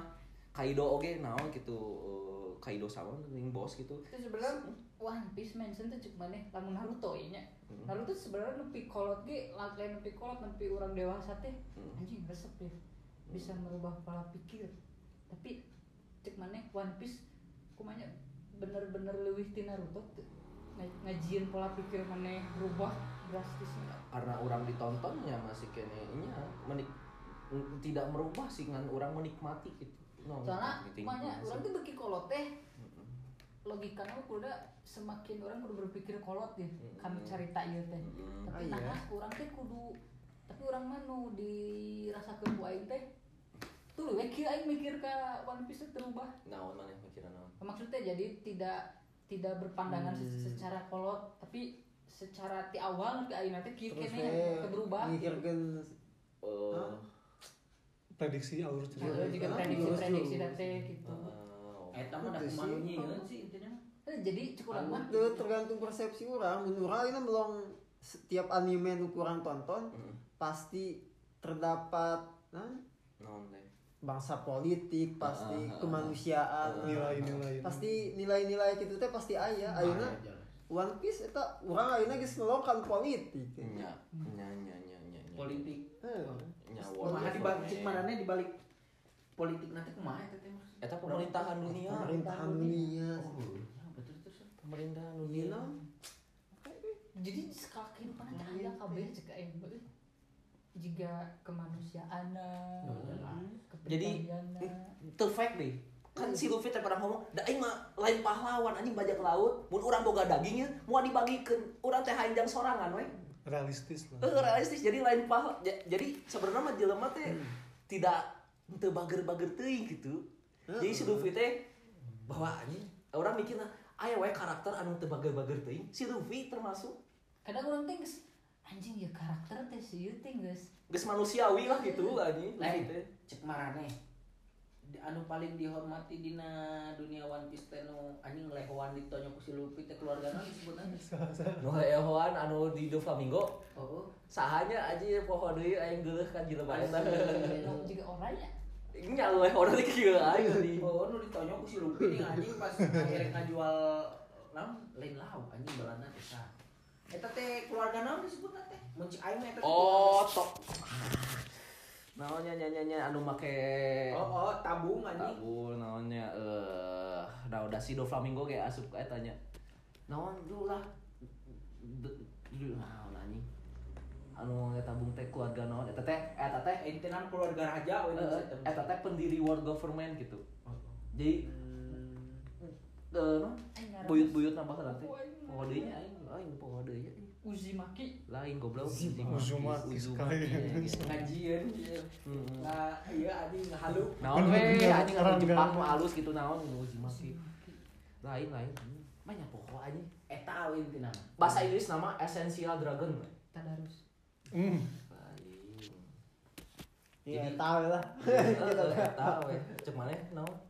Kaido oge naon gitu eh, Kaido sama ning bos gitu. itu sebenarnya One Piece mention tuh cuma nih lamun Naruto inya Naruto sebenarnya nepi kolot ge lain nepi kolot nepi orang dewasa teh. Hmm. anjing resep deh. Bisa merubah pola pikir. Tapi cek mana? One Piece kumanya bener-bener leuwih ti Naruto tuh. Nga- ngajieun pola pikir mana berubah drastisnya. Karena orang ditontonnya masih kene nya menik tidak merubah sih kan orang menikmati gitu. No, soalnya gitu. orang tuh beki kolot teh logikanya kuda semakin orang kudu berpikir kolot ya Mm-mm. kami cerita ieu teh Mm. tapi Ah, iya. nah orang teh kudu tapi orang mah nu dirasakeun ku aing teh tuh we kieu aing mikir ka One Piece terubah Naon maneh mikirna naon? maksudnya jadi tidak tidak berpandangan Hmm. secara kolot tapi secara ti awal nanti aing teh kieu berubah mikirkeun Hah? Prediksi alur cerita. Nah, juga Ah, prediksi lurus prediksi dulu. teh gitu eh, Eta mah da Itu sih. kumaha nyieun sih intinya. Eh, jadi cukup lama itu tergantung persepsi orang menurut orang ini belum setiap anime nu kurang tonton Mm. pasti terdapat nah, teh? bangsa politik pasti Ah, ah, ah, kemanusiaan Nilai-nilai. pasti nilai-nilai gitu teh pasti aya ayeuna One Piece eta urang ayeuna geus ngelongkan politik Nya, nya, nya, nya, nya, nya. Politik. Heuh. Nya, Kumaha word di balik of cik di balik politik nanti kumaha eta teh maksudnya? Eta pemerintahan dunia. pemerintahan dunia Oh, ya betul sih. Pemerintahan Iya, dunia. nah. jadi skala kehidupan teh aya kabeh cek aing jika kemanusiaan Jadi kepribadianna teu fake deh. Kan si Luffy teh pernah ngomong, "Da aing mah lain pahlawan anjing bajak laut, mun urang boga dagingnya moal dibagikeun. Urang teh hanjang sorangan we." Realistis lah. Eh realistis jadi lain pahlawan. Jadi sebenarnya mah jelema teh tidak teu bager-bager teuing gitu. Jadi si Luffy teh bahwa anjing orang mikirna aya wae karakter anu teu bager-bager teuing. Si Luffy termasuk kadang orang teh anjing ya karakter teh si ieu teh geus geus manusiawi lah gitu anjing. Lain teh. cek marane. Anu paling dihormati dina dunia One Piece teh nu anjing lehoan ditonyo ku si Luffy teh keluargana disebutna. Nu ehoan anu di Doflamingo Oh. sahanya aja poho deui aing geuleuh kan jelema eta. no, juga orangnya Nya orang teh kieu aja di. Oh, nu ditanya ku si Lupi nih anjing pas akhirnya ngajual naon lain lauk anjing balana teh. Eta teh keluarga naon disebut teh? Mun aing eta Oh, tok. Naonnya nya nya anu make Oh, oh, tabung anjing. Tabul naonnya eh da udah si Do Flamingo kayak asup kayak tanya. Naon dulu lah. D- d- Naon anjing. Anu nge tabung teh keluarga naon eta teh eta teh Ente nan keluarga raja we eh, eta teh pendiri world government gitu. Jadi eh no, buyut-buyut nambah lah teh. Poho deui nya aing, aing. Uzumaki Lain goblok. Uzumaki sekali. Ngajian gitu. Heeh. Nah, iya anjing halu. Naon we anjing orang Jepang mah halus gitu naon Uzumaki. Lain lain. Banyak poho anjing. Eta awin tina. Bahasa Inggris nama Essential Dragon. tadarus Hmm. Lain. Iya, <laughs> tahu lah. Heeh, eta we. Cek maneh naon?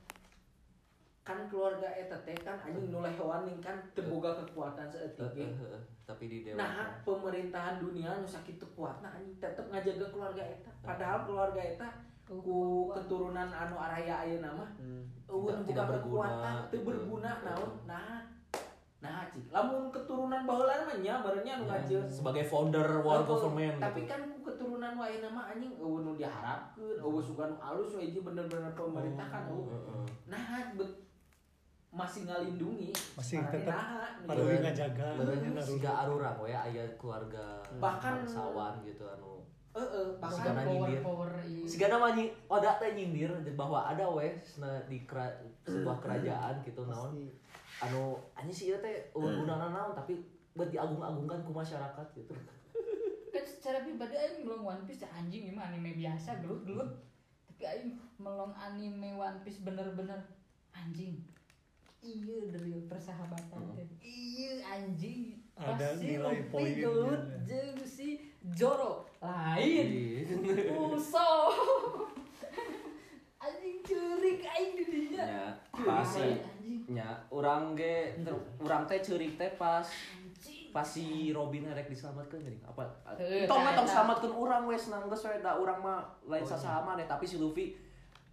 Kan keluarga eta teh kan anjing nu hewan ning kan teu boga kekuatan heeh. Tapi di dewa. Nah, pemerintahan dunia nu sakitu kuatna anjing tetep ngajaga keluarga eta. Padahal keluarga eta ku keturunan anu araya ayeuna mah Hmm. eueun berguna, kekuatan teu gitu. berguna naon. Nah, nah cik lamun keturunan baheula mah nya barunya anu ngajeun. sebagai founder world Tapi- government Tapi gitu. kan ku keturunan wa ayeuna mah anjing eueun nu diharapkeun, eueuh suka nu alus we bener-bener pemerintah kan eueuh. Heeh. Nah, bet- masih ngalindungi Masih nih. pada ngajaga siga arurang we aya keluarga Bahkan- bangsawan gitu anu. Heeh, bahkan Sigana power nyindir. power iya. Siga nama nyi oda teh nyindir bahwa ada we sena di kera- sebuah kerajaan gitu naon. Anu anjing sih ieu teh undang naon tapi buat diagung-agungkan ku masyarakat gitu. <laughs> kan secara pribadi aing melong One Piece ya anjing ini mah anime biasa gelut-gelut. Tapi aing melong anime One Piece bener-bener anjing iya dari persahabatan teh iya anjing. Ada Pasti nilai Luffy poinnya. gelut jeung si Zoro lain. Uso <laughs> anjing curik aing di dinya nya pasti nya urang ge ter- urang teh ceurik teh pas anjing. pas si Robin rek diselamatkeun geuning apa? Heuh, tong tong eta. selamatkeun urang we senang geus we da urang mah lain sasaha maneh tapi si Luffy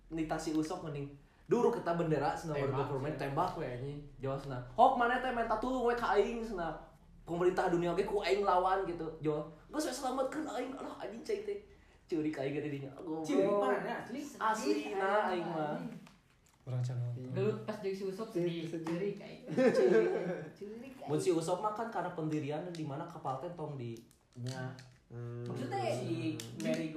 nita si Usop mending duru kita bendera Tembak, government tembak we anjing. Jawab cenah hok maneh teh minta tulung we ka aing cenah pemerintah dunia ge ku aing lawan gitu. Jawab geus we selamatkeun aing. Aduh anjing cai teh. Ceurik aing ge didinya ciri goblok. Mana asli? Asli nah aing mah. orang channel gelut pas jeung si Usop sedih aing. Curik Mun aing. Si Usop mah kan karena pendirian di mana kapal teh tong di nya. Hmm. Maksudnya si Mary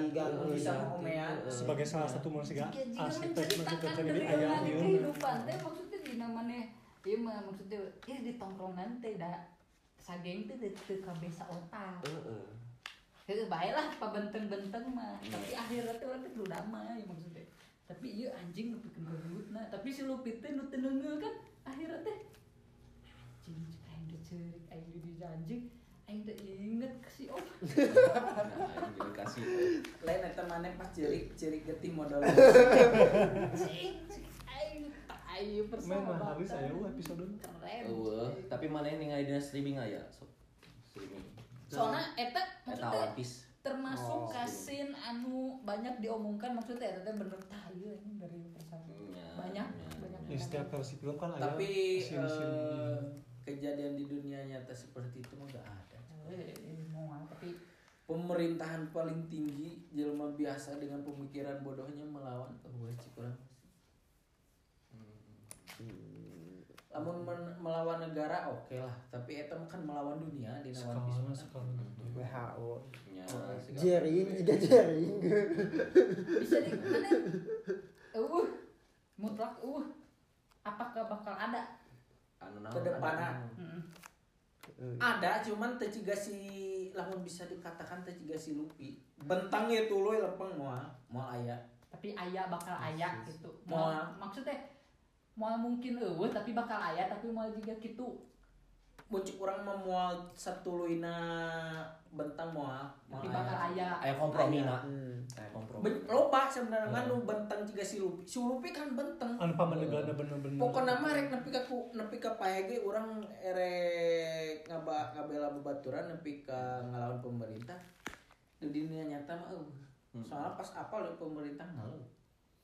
Diganti. nu bisa Diganti. ngomean sebagai salah satu manusia dari ayah orang ieu kehidupan teh maksudnya di namanya iya mah maksudnya iya di tongkrongan teh da sageng teh teu otak. Heeh. Itu bae lah pabenteng-benteng mah tapi akhirnya teh orang teh damai maksudnya. Tapi iya anjing nu pikeun gelut tapi si Luffy teh nu teu neungeul kan akhirnya teh anjing cek aing teh ceurik aing di anjing teh inget si Om <laughs> Nah, kasih. Lain eta maneh pas cirik-cirik getih modal. Main mah persahabatan habis aya eueuh episode keren. Cing. tapi mana yang ningali dina streaming aya so, streaming. Soalnya eta eta maksudnya termasuk Oh, kasin anu banyak diomongkan maksudnya eta teh bener tah ieu ini dari persahabatan Nya, banyak nya, banyak di setiap versi film kan ada tapi scene-scene eh, kejadian di dunia nyata seperti itu mah gak ada Eh, eh, ah, tapi pemerintahan paling tinggi jelma biasa dengan pemikiran bodohnya melawan oh cik urang lamun men- melawan negara oke lah tapi mah kan melawan dunia di mah. sekarang WHO. Oh, segala- Jering juga jering. bisa di mana uh mutlak uh apakah bakal ada anu naon, Kedepanan. Ada- Mm. ada cuman teciga si lamun bisa dikatakan teciga si Luffy bentang ya tuluy lempeng moal moal aya tapi ayah bakal ayah gitu Moal. mau maksudnya mau mungkin eueuh tapi bakal ayah tapi mau juga gitu muncul orang memual satuluyna bentang moal. Moal. tapi aya. bakal ayah aya kompromina Hmm. aya kompromi. Ben- loba sebenarnya kan nu bentang juga si Luffy si Luffy kan benteng. Anu pamanegana bener-bener. Pokoknya mah rek nepi ka ku nepi ka paege urang erek ngaba ngabela babaturan nepi ka ngalawan pemerintah. Di dunia nyata mah eueuh. Soalnya pas apal di pemerintah ngeluh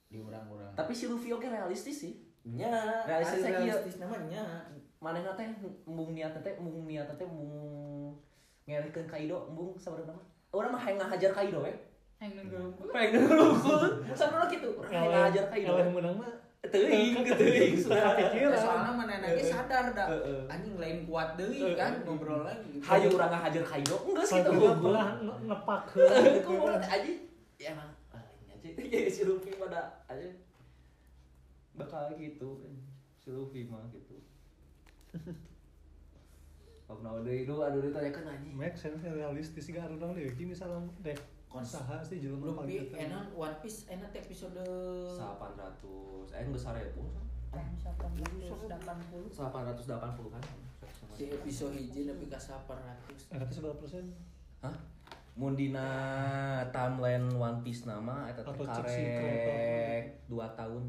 di orang-orang tapi si Luffy oke realistis sih. Nya. Realistis ya. realistis namanya mana teh embung niat teh embung niat teh embung ngerekeun Kaido embung sabarana mah orang mah hayang ngahajar Kaido we. Yang nunggu hayang ngeulukul sabarana kitu urang hayang ngahajar Kaido Eleh menang mah teuing <laughs> teuing. Sudah Ya, pikiran. soalnya mana lagi sadar dah. Heeh. anjing lain kuat deui kan ngobrol lagi. Hayu urang ngahajar Kaido enggak sih Sampai tuh belah nge- ngepak mau teh aja ya emang ah, aja. <laughs> Ya si Luffy pada aja. Bakal gitu si Luffy mah gitu <laughs> Kalau mau deui lu aduh ditanyakan aja Make sense realistis sih kan orang deh. Gini misalnya deh saha sih jelema Luffy paling eta. enak One Piece enak episode 800 eh enggak seribu tahun 1880 880 kan si episode hiji lebih ke 800 Eh, itu berapa persen? Hah? Mun dina timeline One Piece nama eta teh Atau karek 2 tahun.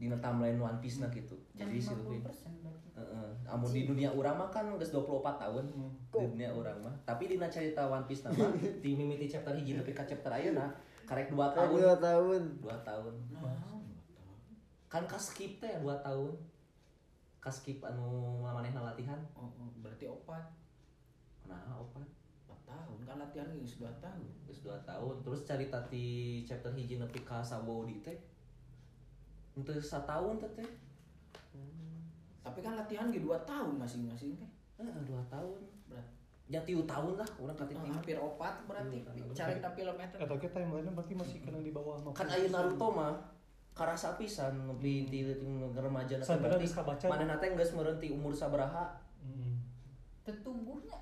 Dina timeline One Piece na gitu. Jadi si Luffy 50 persen berarti Heeh. Amun di dunia urang mah kan geus 24 tahun. Di dunia urang mah. Tapi dina cerita One Piece nama <laughs> di mimiti chapter hiji nepi ka chapter ayeuna karek 2 Kan tahun. dua tahun 2 tahun. nah Kan ka skip teh 2 tahun. Ka skip anu manehna latihan. oh, oh, berarti opat Nah, opat. 4 tahun kan latihan geus 2 tahun Terus 2 tahun. Terus cerita di chapter hiji nepi ka Sabaudi teh. Untuk setahun teh teh. tapi kan latihan ge 2 tahun masing-masing teh Eh, dua tahun. berarti Ya tahun lah, orang kata oh, hampir opat berarti cari kilometer Atau kita timeline berarti masih kena di bawah. Kan ayeuna Naruto mah karasa pisan nepi di remaja na Sampai berarti geus kabaca. mana nate geus meureun ti umur sabaraha Hmm. mah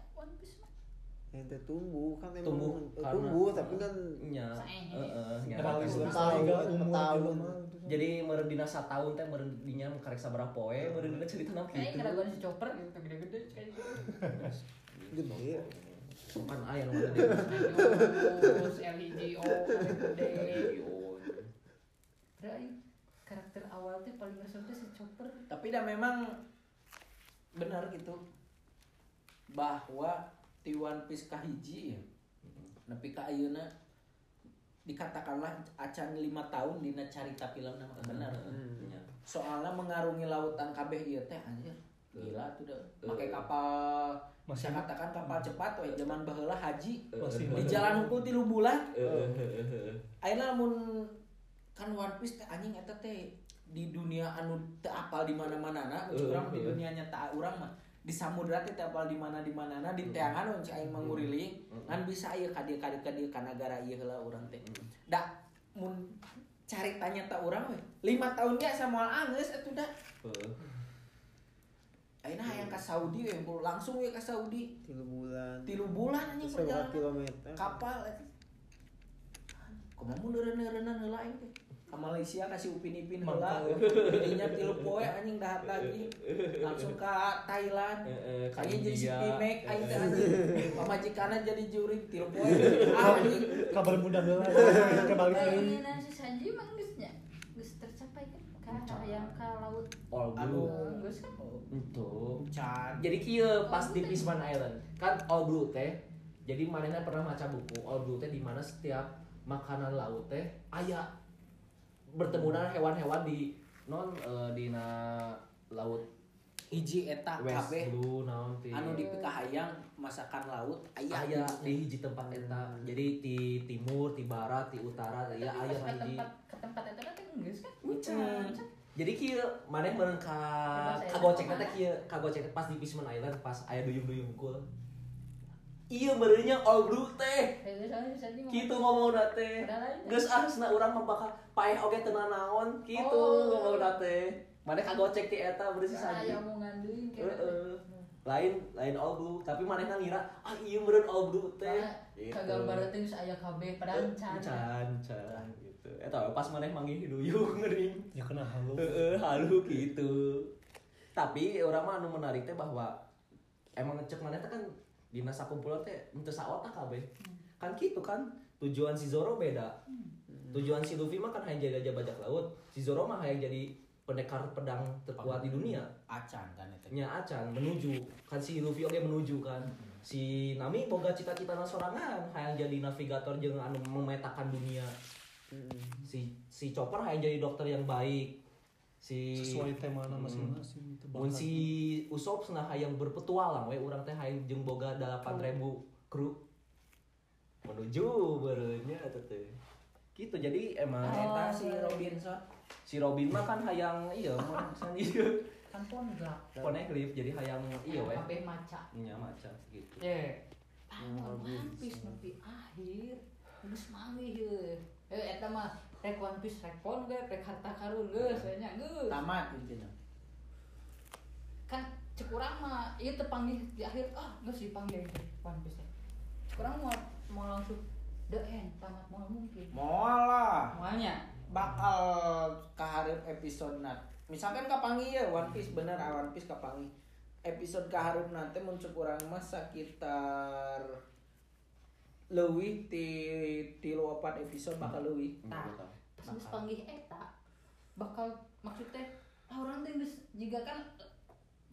ente tumbuh kan emang tumbuh eh, karena tumbuh tapi kan nya heeh nya. Realistis Tahun, umur kan. Jadi meureun dina teh meureun dinya karek sabaraha poe meureun dina ceritana kayak si chopper gitu gede-gede kayak gitu. Gede. Kan aya nu terus LEGO paling gede. Karakter awal tuh paling ngesel tuh si chopper. Tapi dah memang benar gitu bahwa di One Piece kahiji ya? Nepi ka ayeuna dikatakanlah acan lima tahun dina carita film nama benar. Nya. soalnya mengarungi lautan kabeh ieu teh anjir. Gila tuh dah. Pakai kapal Masih- saya katakan kapal cepat we zaman baheula haji. Masih di jalan hukum tilu bulan. Ayeuna mun kan One Piece teh anjing eta teh di dunia anu teu apal di mana-mana na Heeh, urang di heeh. dunia nyata urang mah di samudra teh apal di mana di mana. Na di teangan mun cai manguriling ngan bisa ieu ka dieu ka dieu ka dieu ka negara ieu heula urang teh. Da mun cari tanya tak urang we lima tahun ge sama anggeus atuh da Heeh. ayeuna hayang ka Saudi we langsung we ka Saudi. Tiga bulan. Tilu bulan anjing seberapa perjalanan. kilometer? Kapal. Kumaha mun eureun-eureunnan heula aing teh. Ka Malaysia kasih upin-ipin heula. Jadinya tilu poe anjing dahat lagi. Langsung ka Thailand. Heeh, ka Kayaknya jadi si. Pimek aing teh anjing. Pamajikanna jadi juri tilu poe. <laughs> Ah anjing. Kabar mudah kembali kayak deui. ini nasi Sanji geusnya geus tercapai kan ka yang ka laut All blue. geus kan jadi kieu pas di Fishman Island kan All Blue teh jadi manehna pernah maca buku All Blue teh di mana setiap makanan laut teh aya bertemuan hewan-hewan di non eh, dina laut. Hiji eta kabeh. Anu di pikahayang masakan laut aya aya di hiji tempat eta. Jadi di timur di barat di utara ya aya Terus ke hiji. tempat ke tempat itu kan geus kan jadi kieu maneh meureun ka kagocek teh kieu kagocek pas di Fishman Island pas aya duyung-duyung kul Iya all blue teh. Sanji gitu ngomong teh. Padahal lain. geus asna urang mah bakal paeh oge teu naon. Gitu Oh. ngomong teh. Maneh kagocek ti eta Sanji aya omongan deui kayak Heeh. lain lain all blue. Tapi manehna ngira ah iya meureun all blue teh. Ka kagambar teh geus aya kabeh padahal can can can gitu. Eta pas maneh manggih duyung <laughs> ngering Ya kena halu. Heeh, halu gitu. Tapi orang mah anu menarik teh bahwa emang ngecek mana teh kan dina sakumpulan teh henteu saotak kabeh. Kan gitu kan. Tujuan si Zoro beda. Tujuan si Luffy mah kan hanya jaga bajak laut. Si Zoro mah hanya jadi pendekar pedang terkuat di dunia. acan kan eta. Nya acan menuju kan si Luffy oke menuju kan. si Nami boga cita-cita sorangan hayang jadi navigator jeung anu memetakan dunia si si Chopper hayang jadi dokter yang baik si sesuai tema masing-masing itu mun si Usop cenah hayang berpetualang we urang teh hayang jeung boga 8000 kru. menuju beureunya eta teh. Gitu jadi emang Eta si Robinson. si Robin mah kan hayang iya mah san iya kan ponggak poneglyph jadi hayang iya we. Kabeh maca? Nya maca gitu. Eh One Piece nepi akhir. Geus ye eh eta mah rek One Piece rek pon ge rek harta karun geus we nya geus Tamat intinya. kan cek urang mah ieu teu panggih di akhir ah geus dipanggih teh One Piece mau mau langsung the end tamat mau mungkin. Moal lah. Moalnya? Bakal kaharep episode nat misalkan kapangi ya One Piece bener ah, One Piece kapangi episode kaharep nanti muncul kurang mah sekitar leuwih ti tilu opat episode bakal leuwih Nah, pas geus panggih eta bakal maksud teh ah urang teh geus jiga kan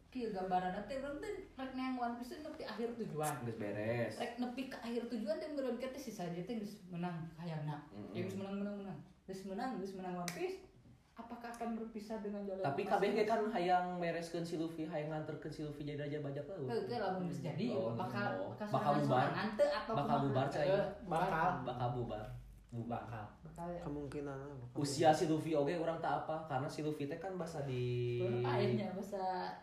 kieu gambaran teh urang teh rek neang One Piece nepi akhir tujuan. geus beres Rek nepi ke akhir tujuan teh ngeureun teh si saja teh geus menang hayangna. Mm-mm. Ya geus menang menang menang. Geus menang geus menang One Piece. Apakah akan berpisah dengan jalan tapi kabeh ge kan hayang bereskeun si Luffy hayang nganterkeun si Luffy jadi raja bajak laut Heuh, lamun geus jadi Oh, bakal oh. bakal Bakal bubar. teu atau Bakal bubar, cai. Heuh, Bakal. bakal bubar bubar bakal ya. kemungkinan apa? usia si Luffy oke orang tak apa karena si Luffy teh kan bahasa di Akhirnya bahasa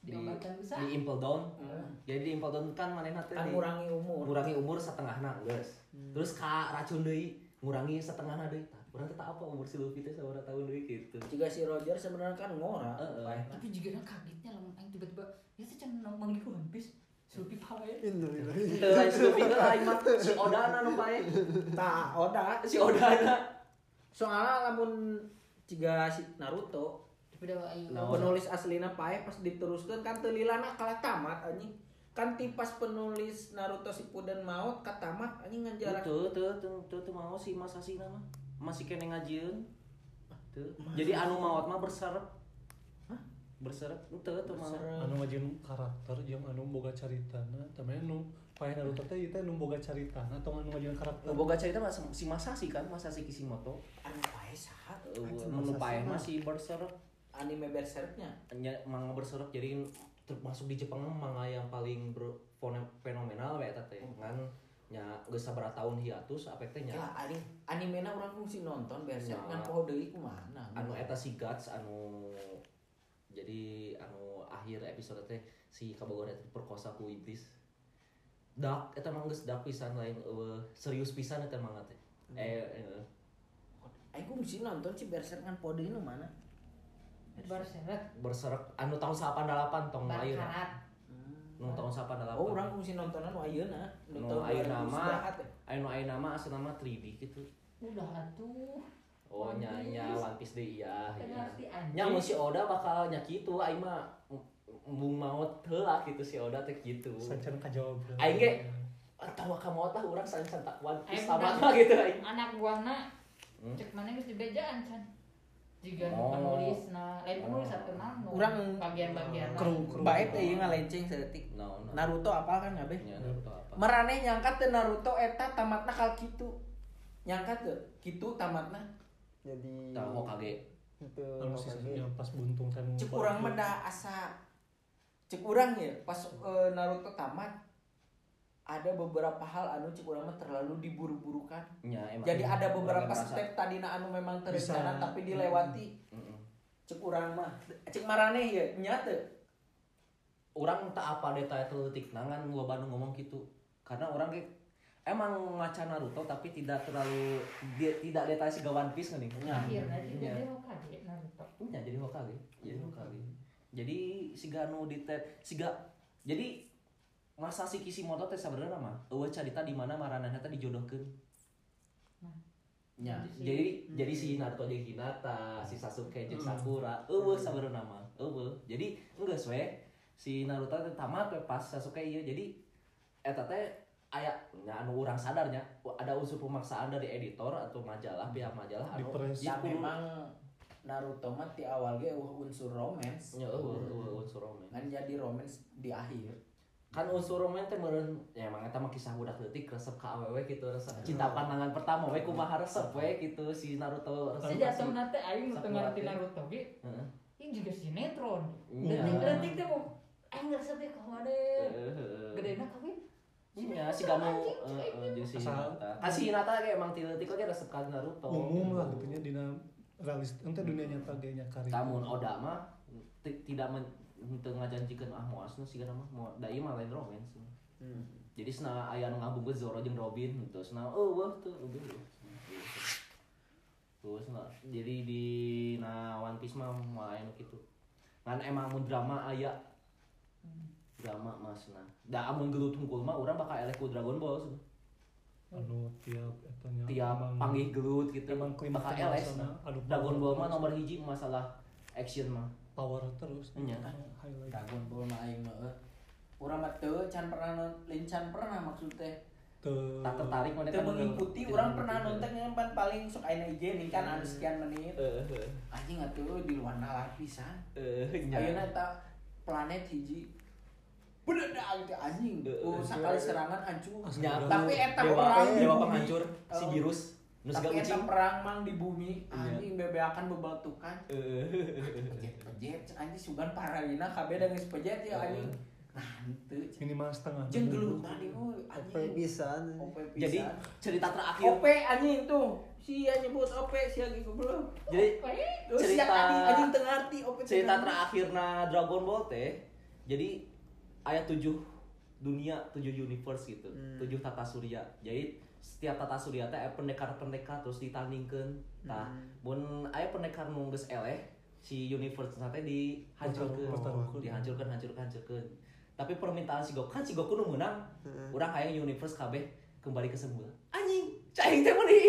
di, bisa. di impel down Hmm. jadi di impel down kan manehna teh kan ngurangi umur ngurangi umur setengahna geus terus ka racun deui ngurangi setengahna deui tah urang teh tak apa umur si Luffy teh sabaraha tahun deui gitu? Jika si Roger sebenarnya kan ngora. Heeh. Baik. tapi juga na kagetnya lamun aing tiba-tiba ya teh can nang manggih ku One Piece. Sulpi pae Indo indo. Teu lain si Luffy teh lain mah. Si Oda na nu pae tak oda. Si Oda na soalnya lamun jika si Naruto tapi da aing Nah, penulis aslina pae pas diteruskan kan telilana kalah tamat anjing. Kan tipas penulis Naruto Shippuden maut katamat anjing ngan jarak. Tuh, tuh, tuh, tuh, mau si Mas Asina mah masih kene ngajieun. Tuh. Jadi anu maot mah berserep. Berserep. Tuh, tuh. Berserep. anu ngajin karakter yang anu boga caritana tapi anu paeh Naruto teh ieu teh anu boga caritana atau anu ngajin karakter Boga cerita mas, si Masashi kan, Masashi Kishimoto. anu pae saha Menu Masashi paeh mah. mah si berserep. anime berserknya Nya manga berserep jadi termasuk di Jepang mah manga yang paling fenomenal we eta teh. Kan nya geus sabaraha tahun hiatus apa teh nya. ya anime animena orang fungsi nonton berserk Ya. ngan poho deui kumaha anu eta si Guts anu jadi anu akhir episode teh si Kabogor eta diperkosa ku iblis. Dak eta mah geus dak pisan lain eueuh serius pisan eta mah teh. Eh eh, Aing fungsi nonton si berserk ngan poho deui nu mana berseret berserek anu tahun 88 tong barkarat nu tahun 88 oh orang fungsi nontonan nu ayeuna nu nu tahun ayeuna mah 2009 teh. anu ayeuna mah asli nama 3D gitu udah atuh oh One nya nya Piece. One Piece deui iya iya. nya mun si Oda bakal nya kitu aing mah maut heula gitu si Oda teh gitu sancan kajawab Aing ge tahu kamu tah urang sancan tak One Piece sama gitu aing. anak buahna Hmm? cek mana geus dibejaan can jika Oh. penulis nah lain penulis atau nano Urang- bagian-bagian Kru, kru. baik teh ieu ngalenceng saeutik No, no. Naruto apa kan ngabe Nya Naruto apa? Marane nyangka teh Naruto eta tamatna kal kitu. Nyangka teu kitu tamatna. Jadi Tahu Hokage. itu sih yang pas buntung nu Cek urang mah asa cek urang ya pas eh, Naruto tamat ada beberapa hal anu cek urang mah terlalu diburu-burukan. Nya emang. Jadi ada beberapa merasa- step tadina anu memang Bisa. terencana tapi dilewati. Mm-mm. Cek urang mah cek marane ya nya teu. Urang tak apa detail teutik nangan loba nu ngomong gitu. Karena orang ge emang maca Naruto tapi tidak terlalu dia tidak detail si One Piece nih. akhirnya Iya. jadi Hokage Naruto Nya jadi Hokage. Jadi Hokage. Jadi si Ganu detail si ga jadi masa si Kishimoto teh sebenarnya mah eueuh carita di mana maranana teh dijodohkeun. Nah. Ya, Jadi si- jadi si Naruto jeung Hinata, si Sasuke jeung Sakura, eueuh sabenerna mah, eueuh. Jadi geus we si Naruto teh tamat we pas Sasuke ieu. Jadi eta teh aya nya anu urang sadarnya ada unsur pemaksaan dari editor atau majalah pihak majalah anu. Ya memang Naruto mah di awal ge unsur romance. eueuh unsur romance. Kan jadi romance di akhir. Kan unsur romantis meureun ya emang eta mah kisah budak leutik resep ka awewe gitu resep cinta pandangan pertama we kumaha resep we gitu si Naruto resep Si jatuh nate aing nu teu ngarti Naruto ge. Heeh. Ini juga sinetron. Iya. Detik-detik teh mau aing deh kumaha deh. Heeh. Gedena kawin. Iya, si Gamo heeh jeung si Asal- Hinata. Kan si Hinata ge emang ti leutik oge resep ka Naruto. umum lah gitu nya dina realis ente dunia nyata ge nya karya Namun Oda mah ti- tidak men teu ngajanjikeun ah moasna sigana mah moal da ieu mah lain romance. Hmm. Jadi sena aya nu ngabungkeun Zoro jeung Robin gitu. Sena oh wah tuh udah. Terus nah, jadi di na One Piece mah main gitu. Kan emang mun drama aya drama mas nah. Da amun gelut hungkul mah urang bakal eleh ku Dragon Ball sih. anu tiap eta nya Tiap emang- panggih gelut gitu emang klimaks bakal nah. adu Dragon Ball mah nomor hiji masalah action mah. Power terus Iya. highlight Dragon Ball mah aing mah. Urang mah teu can pernah non, lain can pernah maksud teh. Teu- Tak tertarik mana Teu mengikuti urang pernah nonton yang pan paling sok aina IG nih kan anu sekian menit. Anjing atuh di luar nalar pisan. eh, Ayeuna eta planet hiji benedak teh anjing. Oh, sakali serangan hancur. Tapi eta perang di dewa penghancur si Oh. virus nu Tapi eta perang mang di bumi Iya. anjing bebeakan bebatukan. Pejet-pejet anjing sugan paralina kabeh da geus pejet ya anjing. Nah, henteu. minimal setengah Jeung jam gelut tadi oh Ope anjing. pisan. OP Jadi cerita terakhir OP anjing tuh. Sia nyebut OP sia gitu belum. jadi cerita anjing anjing teu ngarti OP cerita naon. terakhir na Dragon Ball teh jadi ayat tujuh dunia tujuh universe gitu Hmm. tujuh tata surya jadi setiap tata surya teh pendekar-pendekar terus ditandingkeun tah. Hmm. mun aya pendekar nu geus eleh si universe teh dihancurkeun Pertaruhkeun. dihancurkeun hancurkeun hancurkeun tapi permintaan si Goku kan si Goku nu menang urang hayang universe kabeh kembali ke semula anjing cahing teh meuni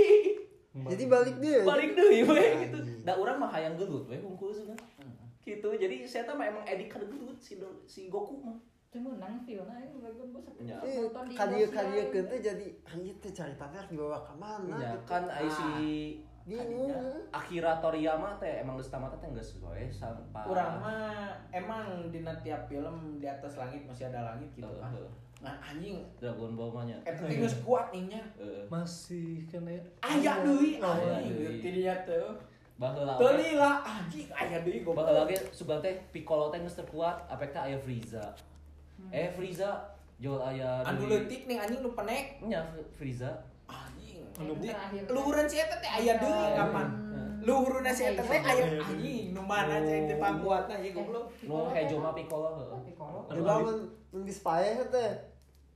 Jadi balik dia. balik deui we gitu. Anjing. da urang mah hayang gelut we hungkul cenah gitu jadi saya mah emang edik kada gelut si si Goku mah Cuma nang film aing Dragon Ball sampai nonton di kadia Indosiar. kadia kita jadi dibawa ke mana ya kan si Bingung. Akira Toriyama teh emang geus tamat teh geus we sampai Urang mah emang di tiap film di atas langit masih ada langit gitu kan. Nah anjing. Dragon Ball mah nya eta geus kuat nya. Masih kan ya? Aya deui Aya anjing ti dinya teh. baheula Teu lila anjing aya deui goblok. baheula ge sugan teh Piccolo teh geus teu kuat apek teh aya Frieza eh Frieza jual aya Anu leutik nih anjing nu penek. nya Frieza Anjing. Anu. Luhureun si eta teh aya deui kapan? Luhureun si eta teh aya anjing nu mana cai teh pangkuatna ya goblok. nu hejo mah Piccolo heeh Piccolo. Dia bangun mun geus paeh teh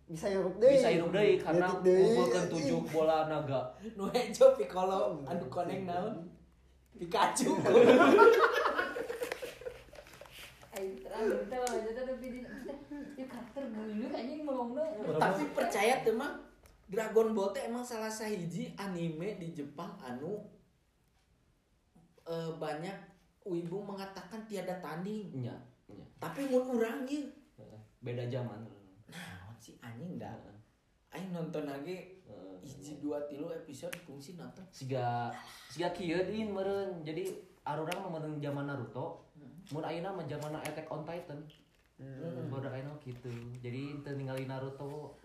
bisa hirup deui. bisa hirup deui karena ngumpulkeun tujuh bola naga Nu hejo Piccolo anu koneng naon? Pikachu. Terakhir teh lah jadi tapi di ya karakter geuleuh anjing melongna. Tapi percaya tuh mah Dragon Ball teh emang salah sahiji anime di Jepang anu eh, banyak wibu mengatakan tiada tanding. nya nya Tapi ieu Heeh. beda zaman. Naon sih anjing dah. Aing nonton lagi hiji dua tilu episode fungsi nonton. siga siga kieu din meureun. Jadi arurang mah meureun zaman Naruto. Mun ayeuna mah zaman Attack on Titan Hmm. bodoh ayeuna gitu jadi teu ningali Naruto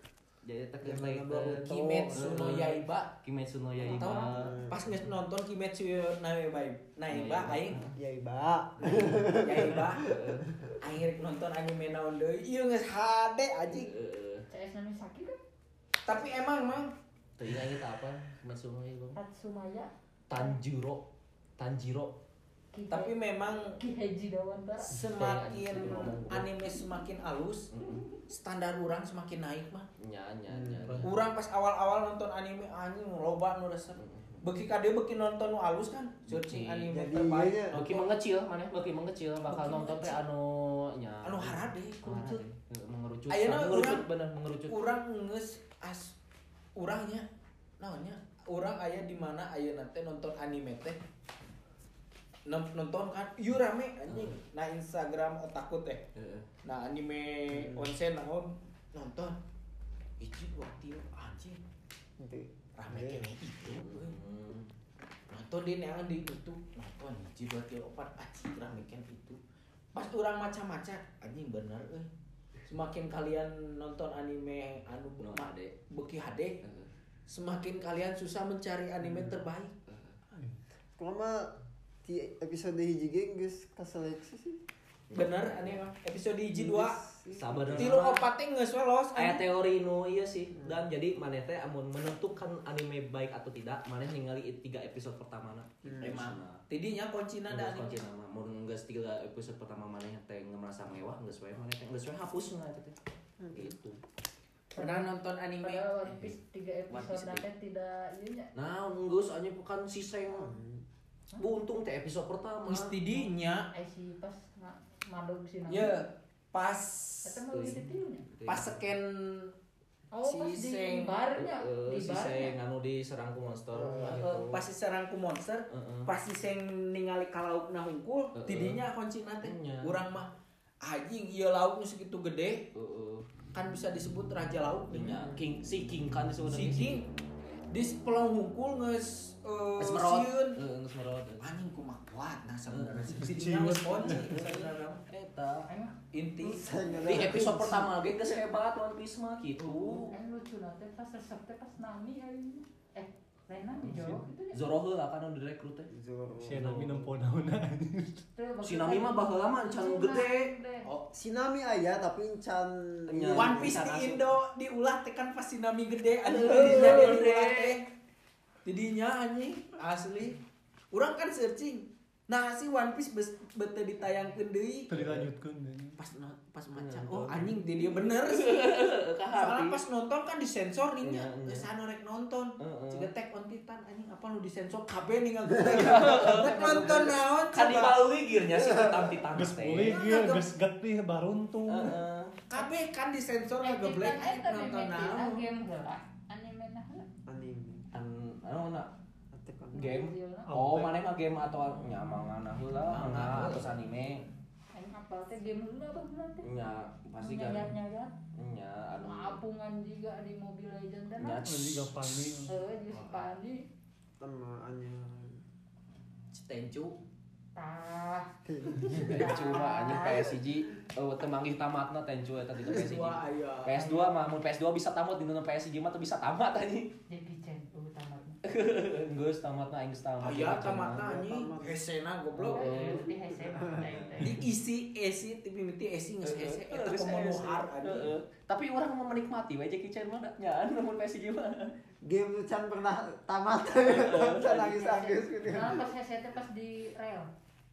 jadi Titan Naruto. Kimetsu no Yaiba. Kimetsu no Yaiba pas nges nonton Kimetsu no Yaiba, Naiba aing Ya iba. <laughs> Yaiba. Aing nonton anime naon deui. Ieu geus HD anjing. Heeh. CS nami sakit kan? Tapi emang mang teu ingat kita apa Kimetsu no Yaiba Tatsumaya Tanjiro Tanjiro Ki tapi memang Ki Heiji Dawantara. semakin anime semakin halus standar orang semakin naik mah nya nya nya Hmm. orang pas awal-awal nonton anime anjing loba nu resep. Beki kade beki nonton nu halus kan searching anime Jadi terbaik. iya nya. Beki mengecil mana Beki mengecil bakal Beki nonton teh anu nya. Anu harade Mengerucut. mengerucut Ayeuna mengerucut urang- bener mengerucut. orang nges as urangnya naonnya? Orang aya di mana aya teh nonton anime teh nonton kan? Ieu rame anjing. Nah Instagram otakku teh Heeh. Nah anime onsen naon? Nonton. Dua tilu anjing. Nanti. rame Iya. kene itu. Hmm. nonton di neangan di YouTube. Nonton hiji dua tilu opat. Anjing rame kene itu. Pas orang maca-maca anjing bener euy. Semakin kalian nonton anime anu No HD. beki HD semakin kalian susah mencari anime terbaik. Kalau mah di episode hiji ge geus kaseleksi sih. bener anime episode hiji dua. Sabar tilu opat teh geus we los Aya teori nu iya sih. Dan jadi maneh teh amun menentukan anime baik atau tidak maneh ningali tiga episode pertama na. Emang. Tidinya kuncina da Nggak anime. kunci nama. Mun geus tiga episode pertama maneh teh ngerasa mewah geus we maneh teh. Geus we hapus na eta teh gitu. Pernah nonton anime? Padahal One Piece tiga episode nanti tidak iya nya. nah geus anya bukan si seng buntung teh episode pertama geus tidinya Eh si pas madog si Nami. ya pas Eta mah tilunya. pas scan Oh Si pas Seng. di barnya, Eh, di si barnya. seng anu diserang ku monster eh, gitu. pas diserang ku monster Heeh. pas si seng ningali ka laukna hungkul Heeh. tidinya kuncina teh Nya. urang mah anjing ieu lauknya segitu gede Heeh. kan bisa disebut raja lauk Nya, King si King kan disebut si king di pelong hungkul nges uh, Geus merot. sieun. Heeh, geus merot. anjing kumaha kuat nah sebenarnya si Si king nges sebenarnya Eta inti di episode pertama ge geus hebat One Piece mah gitu. aing lucu nanti pas resep pas Nami. Eh, lain Nami jorok itu nya. Zoro heula kan anu direkrut teh. Si Nami nempo naonna Si Nami mah baheula mah can gede. oh Si Nami aya tapi encan. One Piece di. Indo diulah teh kan pasti nami gede dia gede. diulah teh tidinya anjing asli urang kan searching nah si One Piece bes bete ditayangkeun deui. Tadi lanjutkan pas no- pas maca Nonton. oh anjing di dia bener <laughs> soalnya pas nonton kan disensor nih nya Iya, iya. geus anu rek nonton. Ciga Attack on Titan anjing apa lu disensor? Kabeh nih ngageut <laughs> rek nonton naon Kan dibalui gearnya si titan titan Gus teh. boleh gitu, gus getih baruntung. Kabeh kan disensor ngageblek eta nonton naon. Anime nah anime. An anu game. Judulna. Oh, mana mah game atau nya mangana heula, manga atau anime. Apal teh game heula apa. Nya pasti kan. nyayat-nyayat. Nya anu Apungan juga di Mobile Legends dan nya gak panik Heeh, si Pandi. anya. Tencu Tah. Tencu mah anjing PSG oh teu manggih tamatna Tencu eta di PSG. Wah, aya. PS2 mah mun PS2 bisa tamat di dalam PSG mah tuh bisa tamat anjing. Jackie Chan uh <laughs> tamatna. Geus tamatna aing tamat. Aya tamatna anjing hesena goblok. Eh, Di hese mah teh. Diisi esi tapi mimiti esi geus hese eta pemenuhan anjing. Tapi orang mau menikmati we Jackie Chan mah nya namun PSG mah. Game can pernah tamat. <laughs> <laughs> Can nangis-nangis gitu. Nah, pas hese teh pas di rel.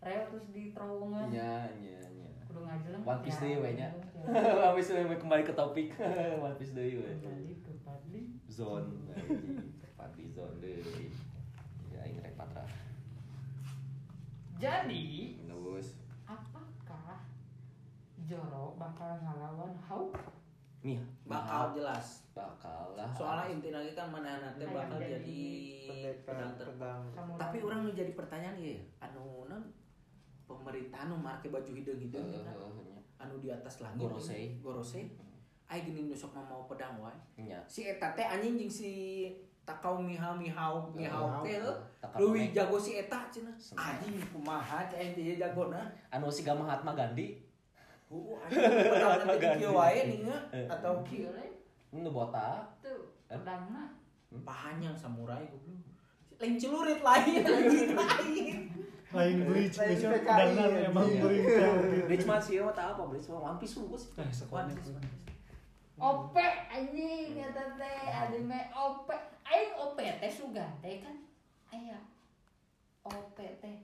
Rel terus di terowongan. Nya nya nya. Kudu ngajeleng. One Piece deui we nya. Ya. Habis we kembali ke topik One Piece deui we. Kembali ke Padli. Zone zone deui. Ya aing rek patra. Jadi, Terus apakah Joro bakal ngalawan Hawk? nih Bakal jelas. bakal lah. Soalnya inti lagi kan mana nanti bakal jadi pedang ter- pedang. Samurai. Tapi orang nu jadi pertanyaan ya, anu non pemerintah nu make baju hideung-hideung Heeh, gitu. heeh, nya. anu di atas langit Gorosei. gorosei ai gini nu sok mah mau pedang wae Nya. si eta teh anjing jeung si takau mihau mihau. Mihau teh Mihau. jago si eta cenah Senang. anjing kumaha cai teh jagona Anu si Mahatma Gandhi. Heuh, anjing pedang nanti di kieu wae. Eh. atau kieu Kira nu botak. tuh pedangna panjang samurai goblok. Lain celurit lain anjing lain. Lain bleach, Lain bleach PKI, pedangan emang bleach Bleach mah sih mah tau apa Bleach mah. One Piece sungguh sih. Eh, sekolah. Ope anjing eta teh anime Ope. Aing Ope teh sugan teh kan? Aya Ope teh.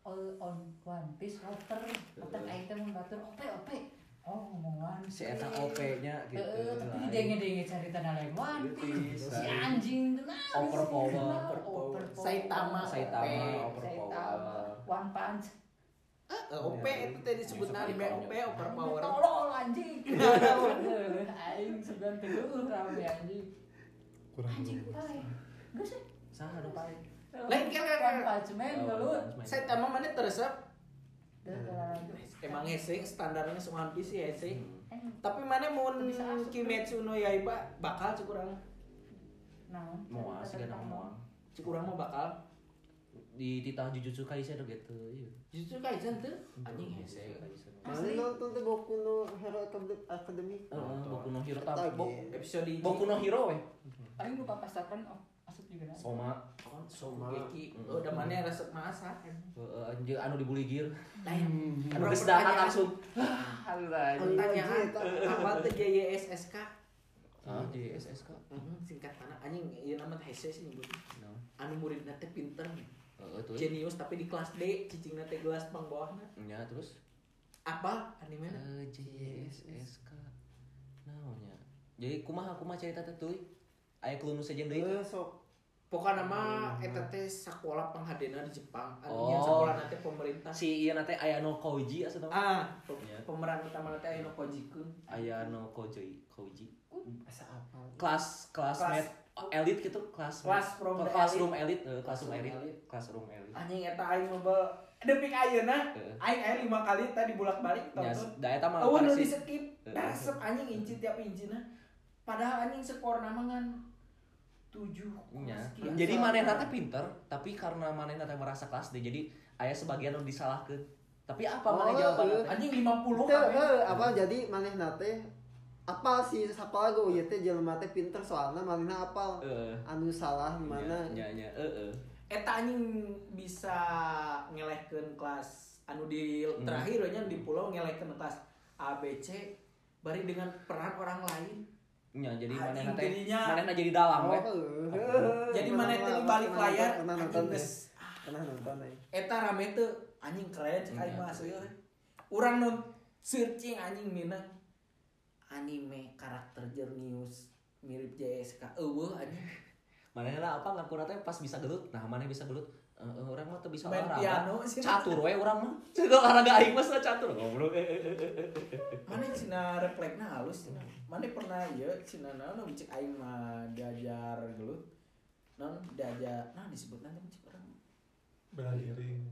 All on One Piece water. Water aing teh mun batur Ope Ope. Oh ngomongan Si eta OP-nya gitu. Heeh, tapi lain. didenge-denge cari tanah lain One Piece. si anjing tenang Overpower. overpower. Saitama. Saitama Saitama, overpower. One Punch OP itu teh disebut anime OP overpower tolol anjing. <laughs> Aing sugan teh geueuh rame anjing. Kurang anjing pae geus sih Saha anu paling? Lain kan, kan, Punch Man Oh, gelut saya tambah mana teresep Gara-gara emang hese standarnya semua Piece sih Eh, tapi mana mau. Kimetsu no Yaiba bakal cukurang naon? Moal sih kan moal. cukurang mah bakal di titah Jujutsu Kaisen gitu iya Justru Kaizen tuh anjing hese. Kaisen Mana nonton tuh Boku no Hero Acad- Academy? Heeh, Boku no Hero tapi. Episode. Boku no Hero weh Paling lupa pas takon oh asup juga nah. Soma Sogeki. Oh, udah mana resep masak. Anjing anu dibuli gear Lain. anu geus datang langsung anjing Pertanyaan apa tuh JYSSK? ah di SSK Hmm, singkat mana anjing ieu nama hese sih nyebut. Anu muridna teh pinter. Heeh tuh Genius tapi di kelas D cicingna teh gelas pang bawahna. nya terus Apa anime Eh, JSSK naonnya jadi kumaha kumaha cerita teh teuy aya kelunu saja deui Eh, sok Pokoknya nama eta teh sekolah panghadena di Jepang. Anu Oh. sekolah nanti pemerintah. si ieu nate aya no Koji asa nama Ah, Ya. pemeran utama nanti Aino Kojikun. aya no Koji Koji asa apa? kelas elit gitu kelas the classroom elit eh, classroom Classroom elit classroom elit Anjing eta aing mah demi ayeuna aing aya lima kali tadi bolak-balik tonton. da eta mah Oh, nu di skip. Dasep anjing inci tiap incina. Padahal anjing skor nama kan 7 nya jadi manehna teh pinter tapi karena manehna teh merasa kelas D jadi aya sebagian nu disalahkeun tapi apa Oh, maneh jawabanna iya. teh anjing 50 Teu, kabeh. eh, apa jadi manehna teh apal sih sakola gue ieu teh jelema teh pinter soalna manehna apal Heeh. anu salah di mana nya nya heeh Eta anjing bisa ngelehkeun kelas anu di Hmm. terakhir nya di pulau ngelehkeun kelas A B C bari dengan peran orang lain. nya jadi manehna teh jadinya- manehna jadi dalang Oh. Jadi mana teh di nonton, balik layar pernah nonton geus pernah nonton eh. eta rame tuh anjing keren cek aing Iya, mah asli. Urang nu searching anjing minang anime karakter Jernius mirip JSK eueuh anjing. <laughs> Manehna apa ngakuna teh pas bisa gelut. Nah maneh bisa gelut. Eh, eh, orang mah teu bisa Main olahraga. piano sih. catur we urang mah. <laughs> Ceuk olahraga aing mah catur. Goblok. <laughs> Mana cina refleksna halus cina. Mana pernah ya cina naon nu cek aing mah diajar gelut. Non diajar nah disebut nanti mencik orang? Bela diri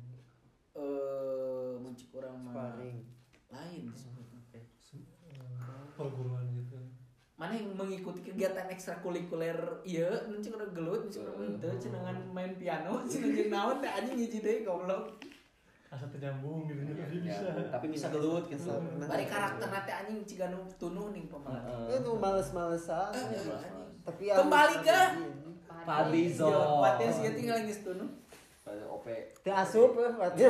eh mencik orang mah lain disebut perguruan gitu. Mana yang mengikuti kegiatan ekstrakurikuler? Iya mencik orang gelut mencik orang itu cenangan main piano <laughs> cina jeung naon teh anjing hiji deui goblok. Asa ternyambung gitu tapi Ya, bisa. tapi bisa gelut gitu Pernah bari nonton. karakter nanti anjing ciga nu tunuh Heeh. Eh, nu males-malesan. Eh, eh, males. tapi Kembali ke-. Fadlizon. Iya, Patia sih tinggal geus tunuh OP. Teu asup <laughs> eh berarti.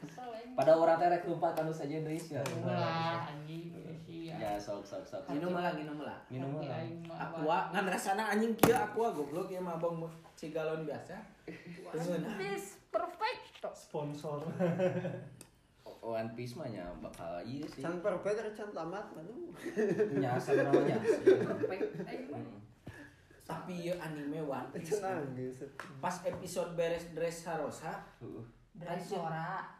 Kesel aing. Pada orang teh rek lumpat anu saja Indonesia Ulah anjing sia. ya sok sok sok. Minum lah minum lah. minum lah. aing mah aqua ngan rasana anjing kieu aqua goblok ya mah abang si galon biasa <laughs> Teungeun. This perfect. sponsor. <laughs> One Piece mah nya bakal iya sih. Can perfect can tamat anu nya namanya <laughs> Perfect mah. tapi ya anime One Piece. Pas episode beres Dressrosa Dressora.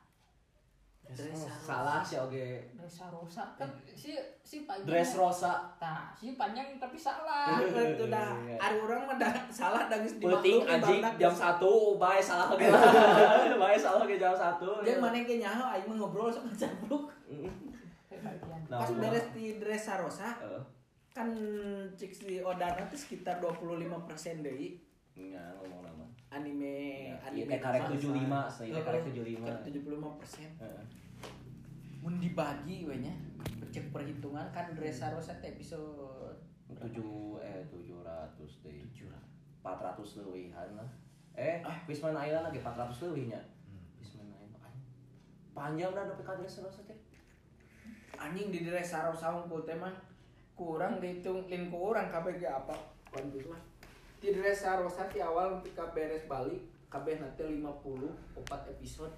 Dressrosa salah. sih oge Dressrosa kan si si panjang. dress rosa. Nah, si panjang tapi salah. <laughs> itu dah. Hari orang mah salah dah geus penting anjing barudak <laughs> <laughs> jam satu bae salah lagi bae salah lagi jam satu Jeung mana ge nyaho aing mah ngobrol sama cabruk Bagian. Nah, pas beres di Dressrosa Heeh. kan cik si Odana tuh sekitar 25% deui nya ngomong nama. Anime Ya, anime teh karek mah. 75, sih, teh karek 75. Karek 75 persen. Heeh. mun dibagi we nya cek perhitungan kan Dressrosa teh episode tujuh eh tujuh ratus deh. Empat ratus lewihan lah. Eh Wisman Island lagi empat ratus lewihnya Wisman Island panjang dah tapi kadres terus teh anjing di Dressrosa unggul teh mah kurang dihitung lin kurang kabeh ge apa Piece mah di Dressrosa ti awal ketika beres balik kabeh nanti 50 opat episode.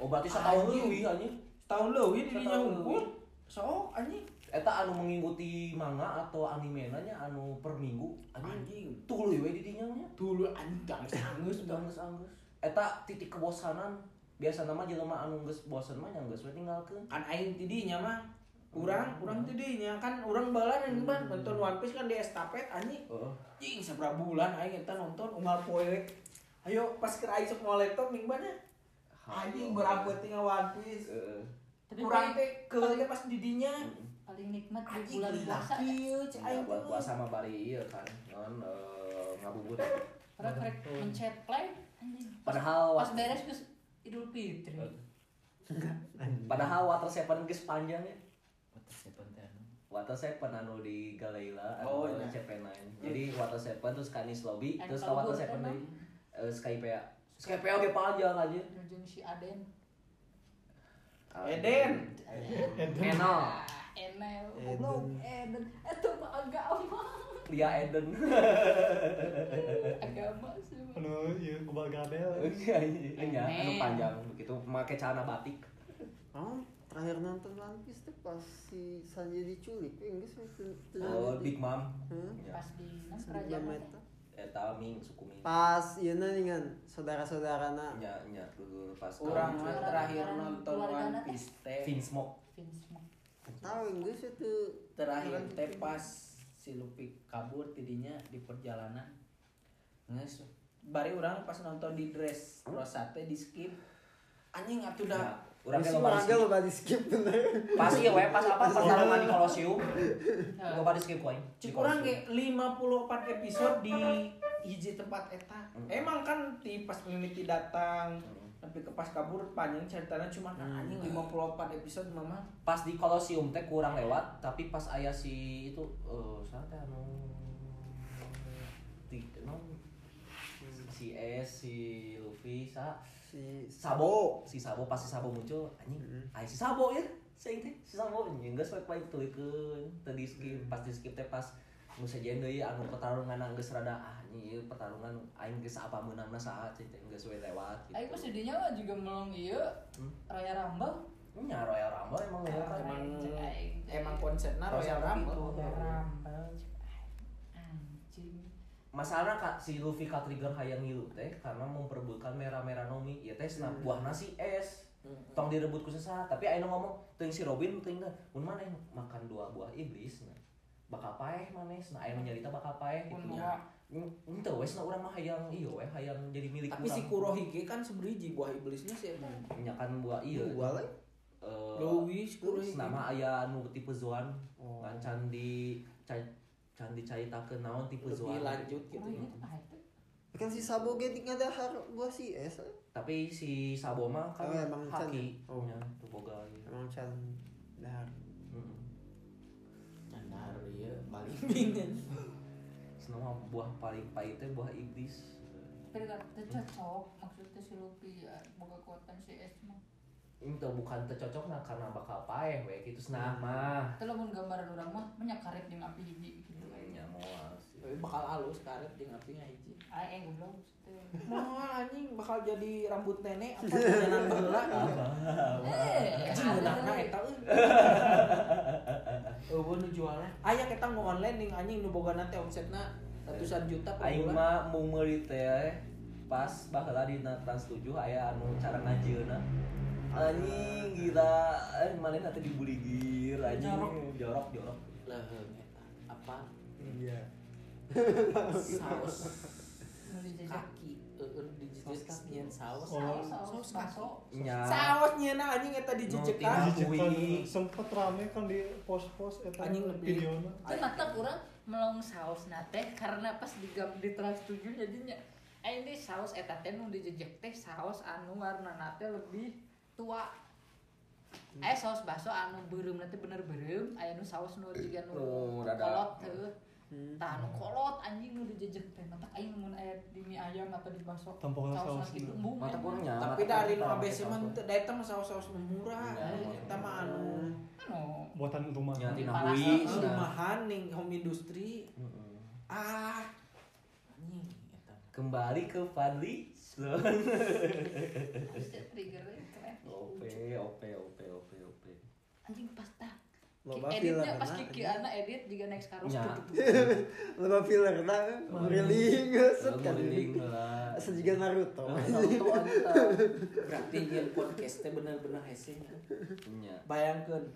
Oh berarti setahun leuwih anjing. Tahun leuwih di dinya Setahun unggul sok anjing. Eta anu mengikuti manga atau anime nya anu per minggu? Anjing. Anjing. Tuluy we di dinya nya dulu anjing geus geus Anggus anggus eta titik kebosanan. Biasa nama jelema anu geus bosan mah nya geus we tinggalkeun. Kan aing tidinya mah urang urang tidinya kan urang balan yang ban nonton One Piece kan di estafet anjing. Heeh Jing seberapa bulan aing eta nonton unggal poe. Ayo pas ke aing sok mau laptop ning mana? Anjing berapa tinggal One Piece. Heeh. Tapi kurang teh keulnya pas didinya paling nikmat di bulan puasa. kieu cek. aing buat teh puasa mah bari ieu kan. Non eh, ngabuburit Karena rek mencet play Anjing. Padahal pas beres geus Idul Fitri. Padahal water seven geus panjang ya. Water seven anu. Seven anu di Galaila Oh, anu iya. CP9. Jadi water seven terus Kanis Lobby And terus ke kalau water gua seven deui. Eh Skypea. Skypea ge panjang aja. Jeung si Aden. Eden. Enol. Enel, goblok Eden. Itu mah agama. Lia Eden. Agama sih. anu ieu kubal gabel Iya, iya, anu Emen. panjang begitu make celana batik. Oh, terakhir nonton One Piece tuh pas si Sanji diculik, eh, Inggris itu. Oh, Big Mom. Hmm. Ya. Pas di kerajaan meta. Eta Ming suku Ming. Pas ieu dengan saudara-saudara na. Nya nya dulu pas kamu mah terakhir nonton One. Piece teh. Vince Smoke. Vince mah. Tahu Inggris itu terakhir Orang teh pas si Luffy kabur tidinya di perjalanan nges bari orang pas nonton di dress rosate di skip anjing atuh Ya, dah urang ge Geus loba urang di ge skip. loba di skip bener. Pas ieu we pas apa pertarungan di Colosseum. Loba di skip we. Di cik urang Colosseum. ge 54 episode di hiji tempat eta Hmm. emang kan di pas mimiti datang tapi ke pas kabur panjang ceritanya cuma Hmm. anjing 54 episode mama Pas di Colosseum teh kurang lewat, tapi pas aya si itu eh saha teh anu non si S, si Luffy, sa Si Sabo, si Sabo pas si Sabo muncul anjing, aya si Sabo ya. Sing teh si Sabo anjing geus we baik tulikeun tadi skip pas di skip teh pas nu sejen deui anu pertarungan geus rada ah anjing ieu pertarungan aing geus apa meunangna saha cai teh geus we lewat Aing pas gitu. mah juga melong ieu Hmm. Raya Rumble. Nya Royal Rumble emang ya emang emang konsepnya Royal Rumble Raya Rumble. Masalah kak si Luffy ka trigger hayang ngilu teh karena memperebutkan merah-merah nomi. Ya teh senap buah nasi es. Tong direbut ku sesa tapi ayeuna ngomong teuing si Robin teuing teh mun maneh makan dua buah iblis? Nah bakal paeh manes nah ayeuna nyarita bakal paeh gitu. Ente wes na urang mah hayang ieu we hayang jadi milik tapi si Kurohige kan seberiji buah iblisnya sih eta. Nya kan buah ieu Dua lah. eh Louis Kurohige. nama aya anu tipe Zoan Oh. ngan can di can can dicaritakeun naon tipe Zoan lebih lanjut gitu ya. gitu. Kan si Sabo ge ngadahar buah si es. tapi si Sabo mah kan Oh, emang can haki ya? Oh. nya tuh boga ieu. Emang can dahar. Heeh. Nah, ya balik bingung. Senama buah paling pahit teh buah iblis. Tapi kan teu cocok maksudnya si Luffy ya boga kekuatan si S mah. Itu bukan tercocok nah karena bakal paeh we kitu senah mah. Teu lamun gambaran urang mah nya karet jeung api hiji gitu. Nya moal bakal halus karet di ngapinya hiji. Aing goblok teu. Mau anjing bakal jadi rambut nenek apa jalan baheula. <laughs> Eh, Anjing ngeunahna eta. Eueuh nu jualna. Aya kita nu online ning anjing nu boga teh omsetna ratusan juta per Aing mah mau meuli teh pas baheula di Trans 7 aya anu cara ngajieuna. Anjing gila, eh manehna teh dibuli gir anjing Jorok. jorok jorok. Eta. Apa? iya Saus nu dijajak. kaki. Nyen saus. Oh. Saus, saus bakso. Nya Saus nyeuna anjing eta dijejekan. Wih. sempet rame kan di pos-pos eta Anjing lebih- videona Itu mata urang melong saus nate karena pas di gam di trans 7 jadinya Aing di saus eta teh nu dijejek teh saus anu warna nate lebih tua. Eh saus bakso anu beureum nanti bener beureum, aya nu saus nu jiga nu rada- kolot teu. Tah nu kolot anjing nu dijejek teh mata aing mun aya di mie ayam atau di bakso. Tampakna saus embung. mata kurangnya. Tapi dari nu ABC mah teu da eta mah saus-saus nu murah. Iya. Eta mah anu Anu buatan rumah banget. rumahan ning home industry. Heeh. Ah. Anjing eta. Kembali ke Fadli. Keren. OP, OP, OP, OP, OP. Anjing pas tah. Loba Editnya pas. Kiki Ana edit juga next karus Ya. Loba filler na. Meriling set kan. Sejiga Naruto. Naruto. Berarti nyen podcast teh bener-bener hese nya. Bayangkeun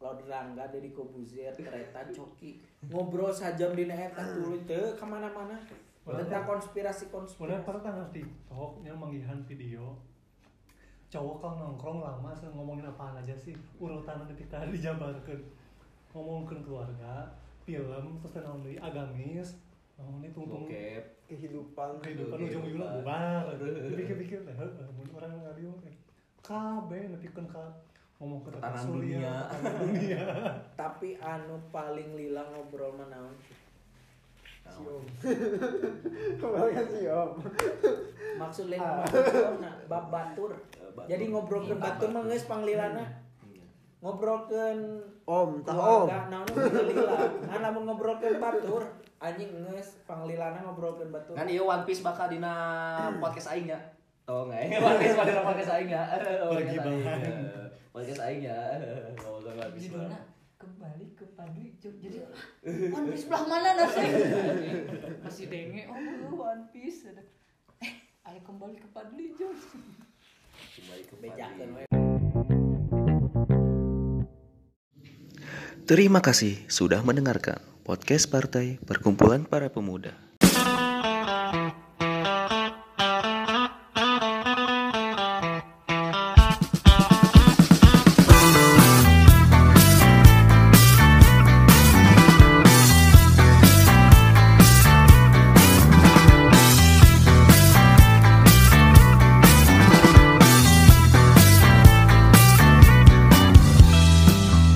Laut Rangga Deddy Kobuzier kereta coki ngobrol sajam dina eta tuluy teu ka mana-mana tentang konspirasi Mana konspirasi pernah tanggal TikTok yang manggihan video. Cowok kalau nongkrong lama saya ngomongin apaan aja sih? Urutan ketika <laughs> dijabarkan. Ngomongin keluarga film terus tenang agamis. Oh ini tungtung bokep. Kehidupan. Kehidupan ujung-ujungnya bubar. <laughs> Pikir-pikir mun orang ngadieu teh kabeh nepikeun ka ngomong ke Tatanan dunia. dunia. Tapi anu paling lila ngobrol mah <laughs> naon kembali kan sih om maksud lain Ah. nah, bab batur. Batur. jadi ngobrolkeun batur mah geus panglilana. Ngobrolkeun om tah om. keluarga naon geus lila ngan lamun ngobrolkeun batur anjing geus panglilana ngobrolkeun batur. Kan iya <laughs> One Piece bakal dina podcast aing ya tau nggak ya One Piece bakal dina podcast aing ya Pergi Podcast aing, bang. eh. podcast aing ya judulnya. Kembali ke Padli Cuk. jadi <laughs> One Piece belah mana nasi <laughs> masih denge oh One Piece ada eh ayo kembali ke Padli Cuk. kembali ke we Terima kasih sudah mendengarkan podcast Partai Perkumpulan Para Pemuda.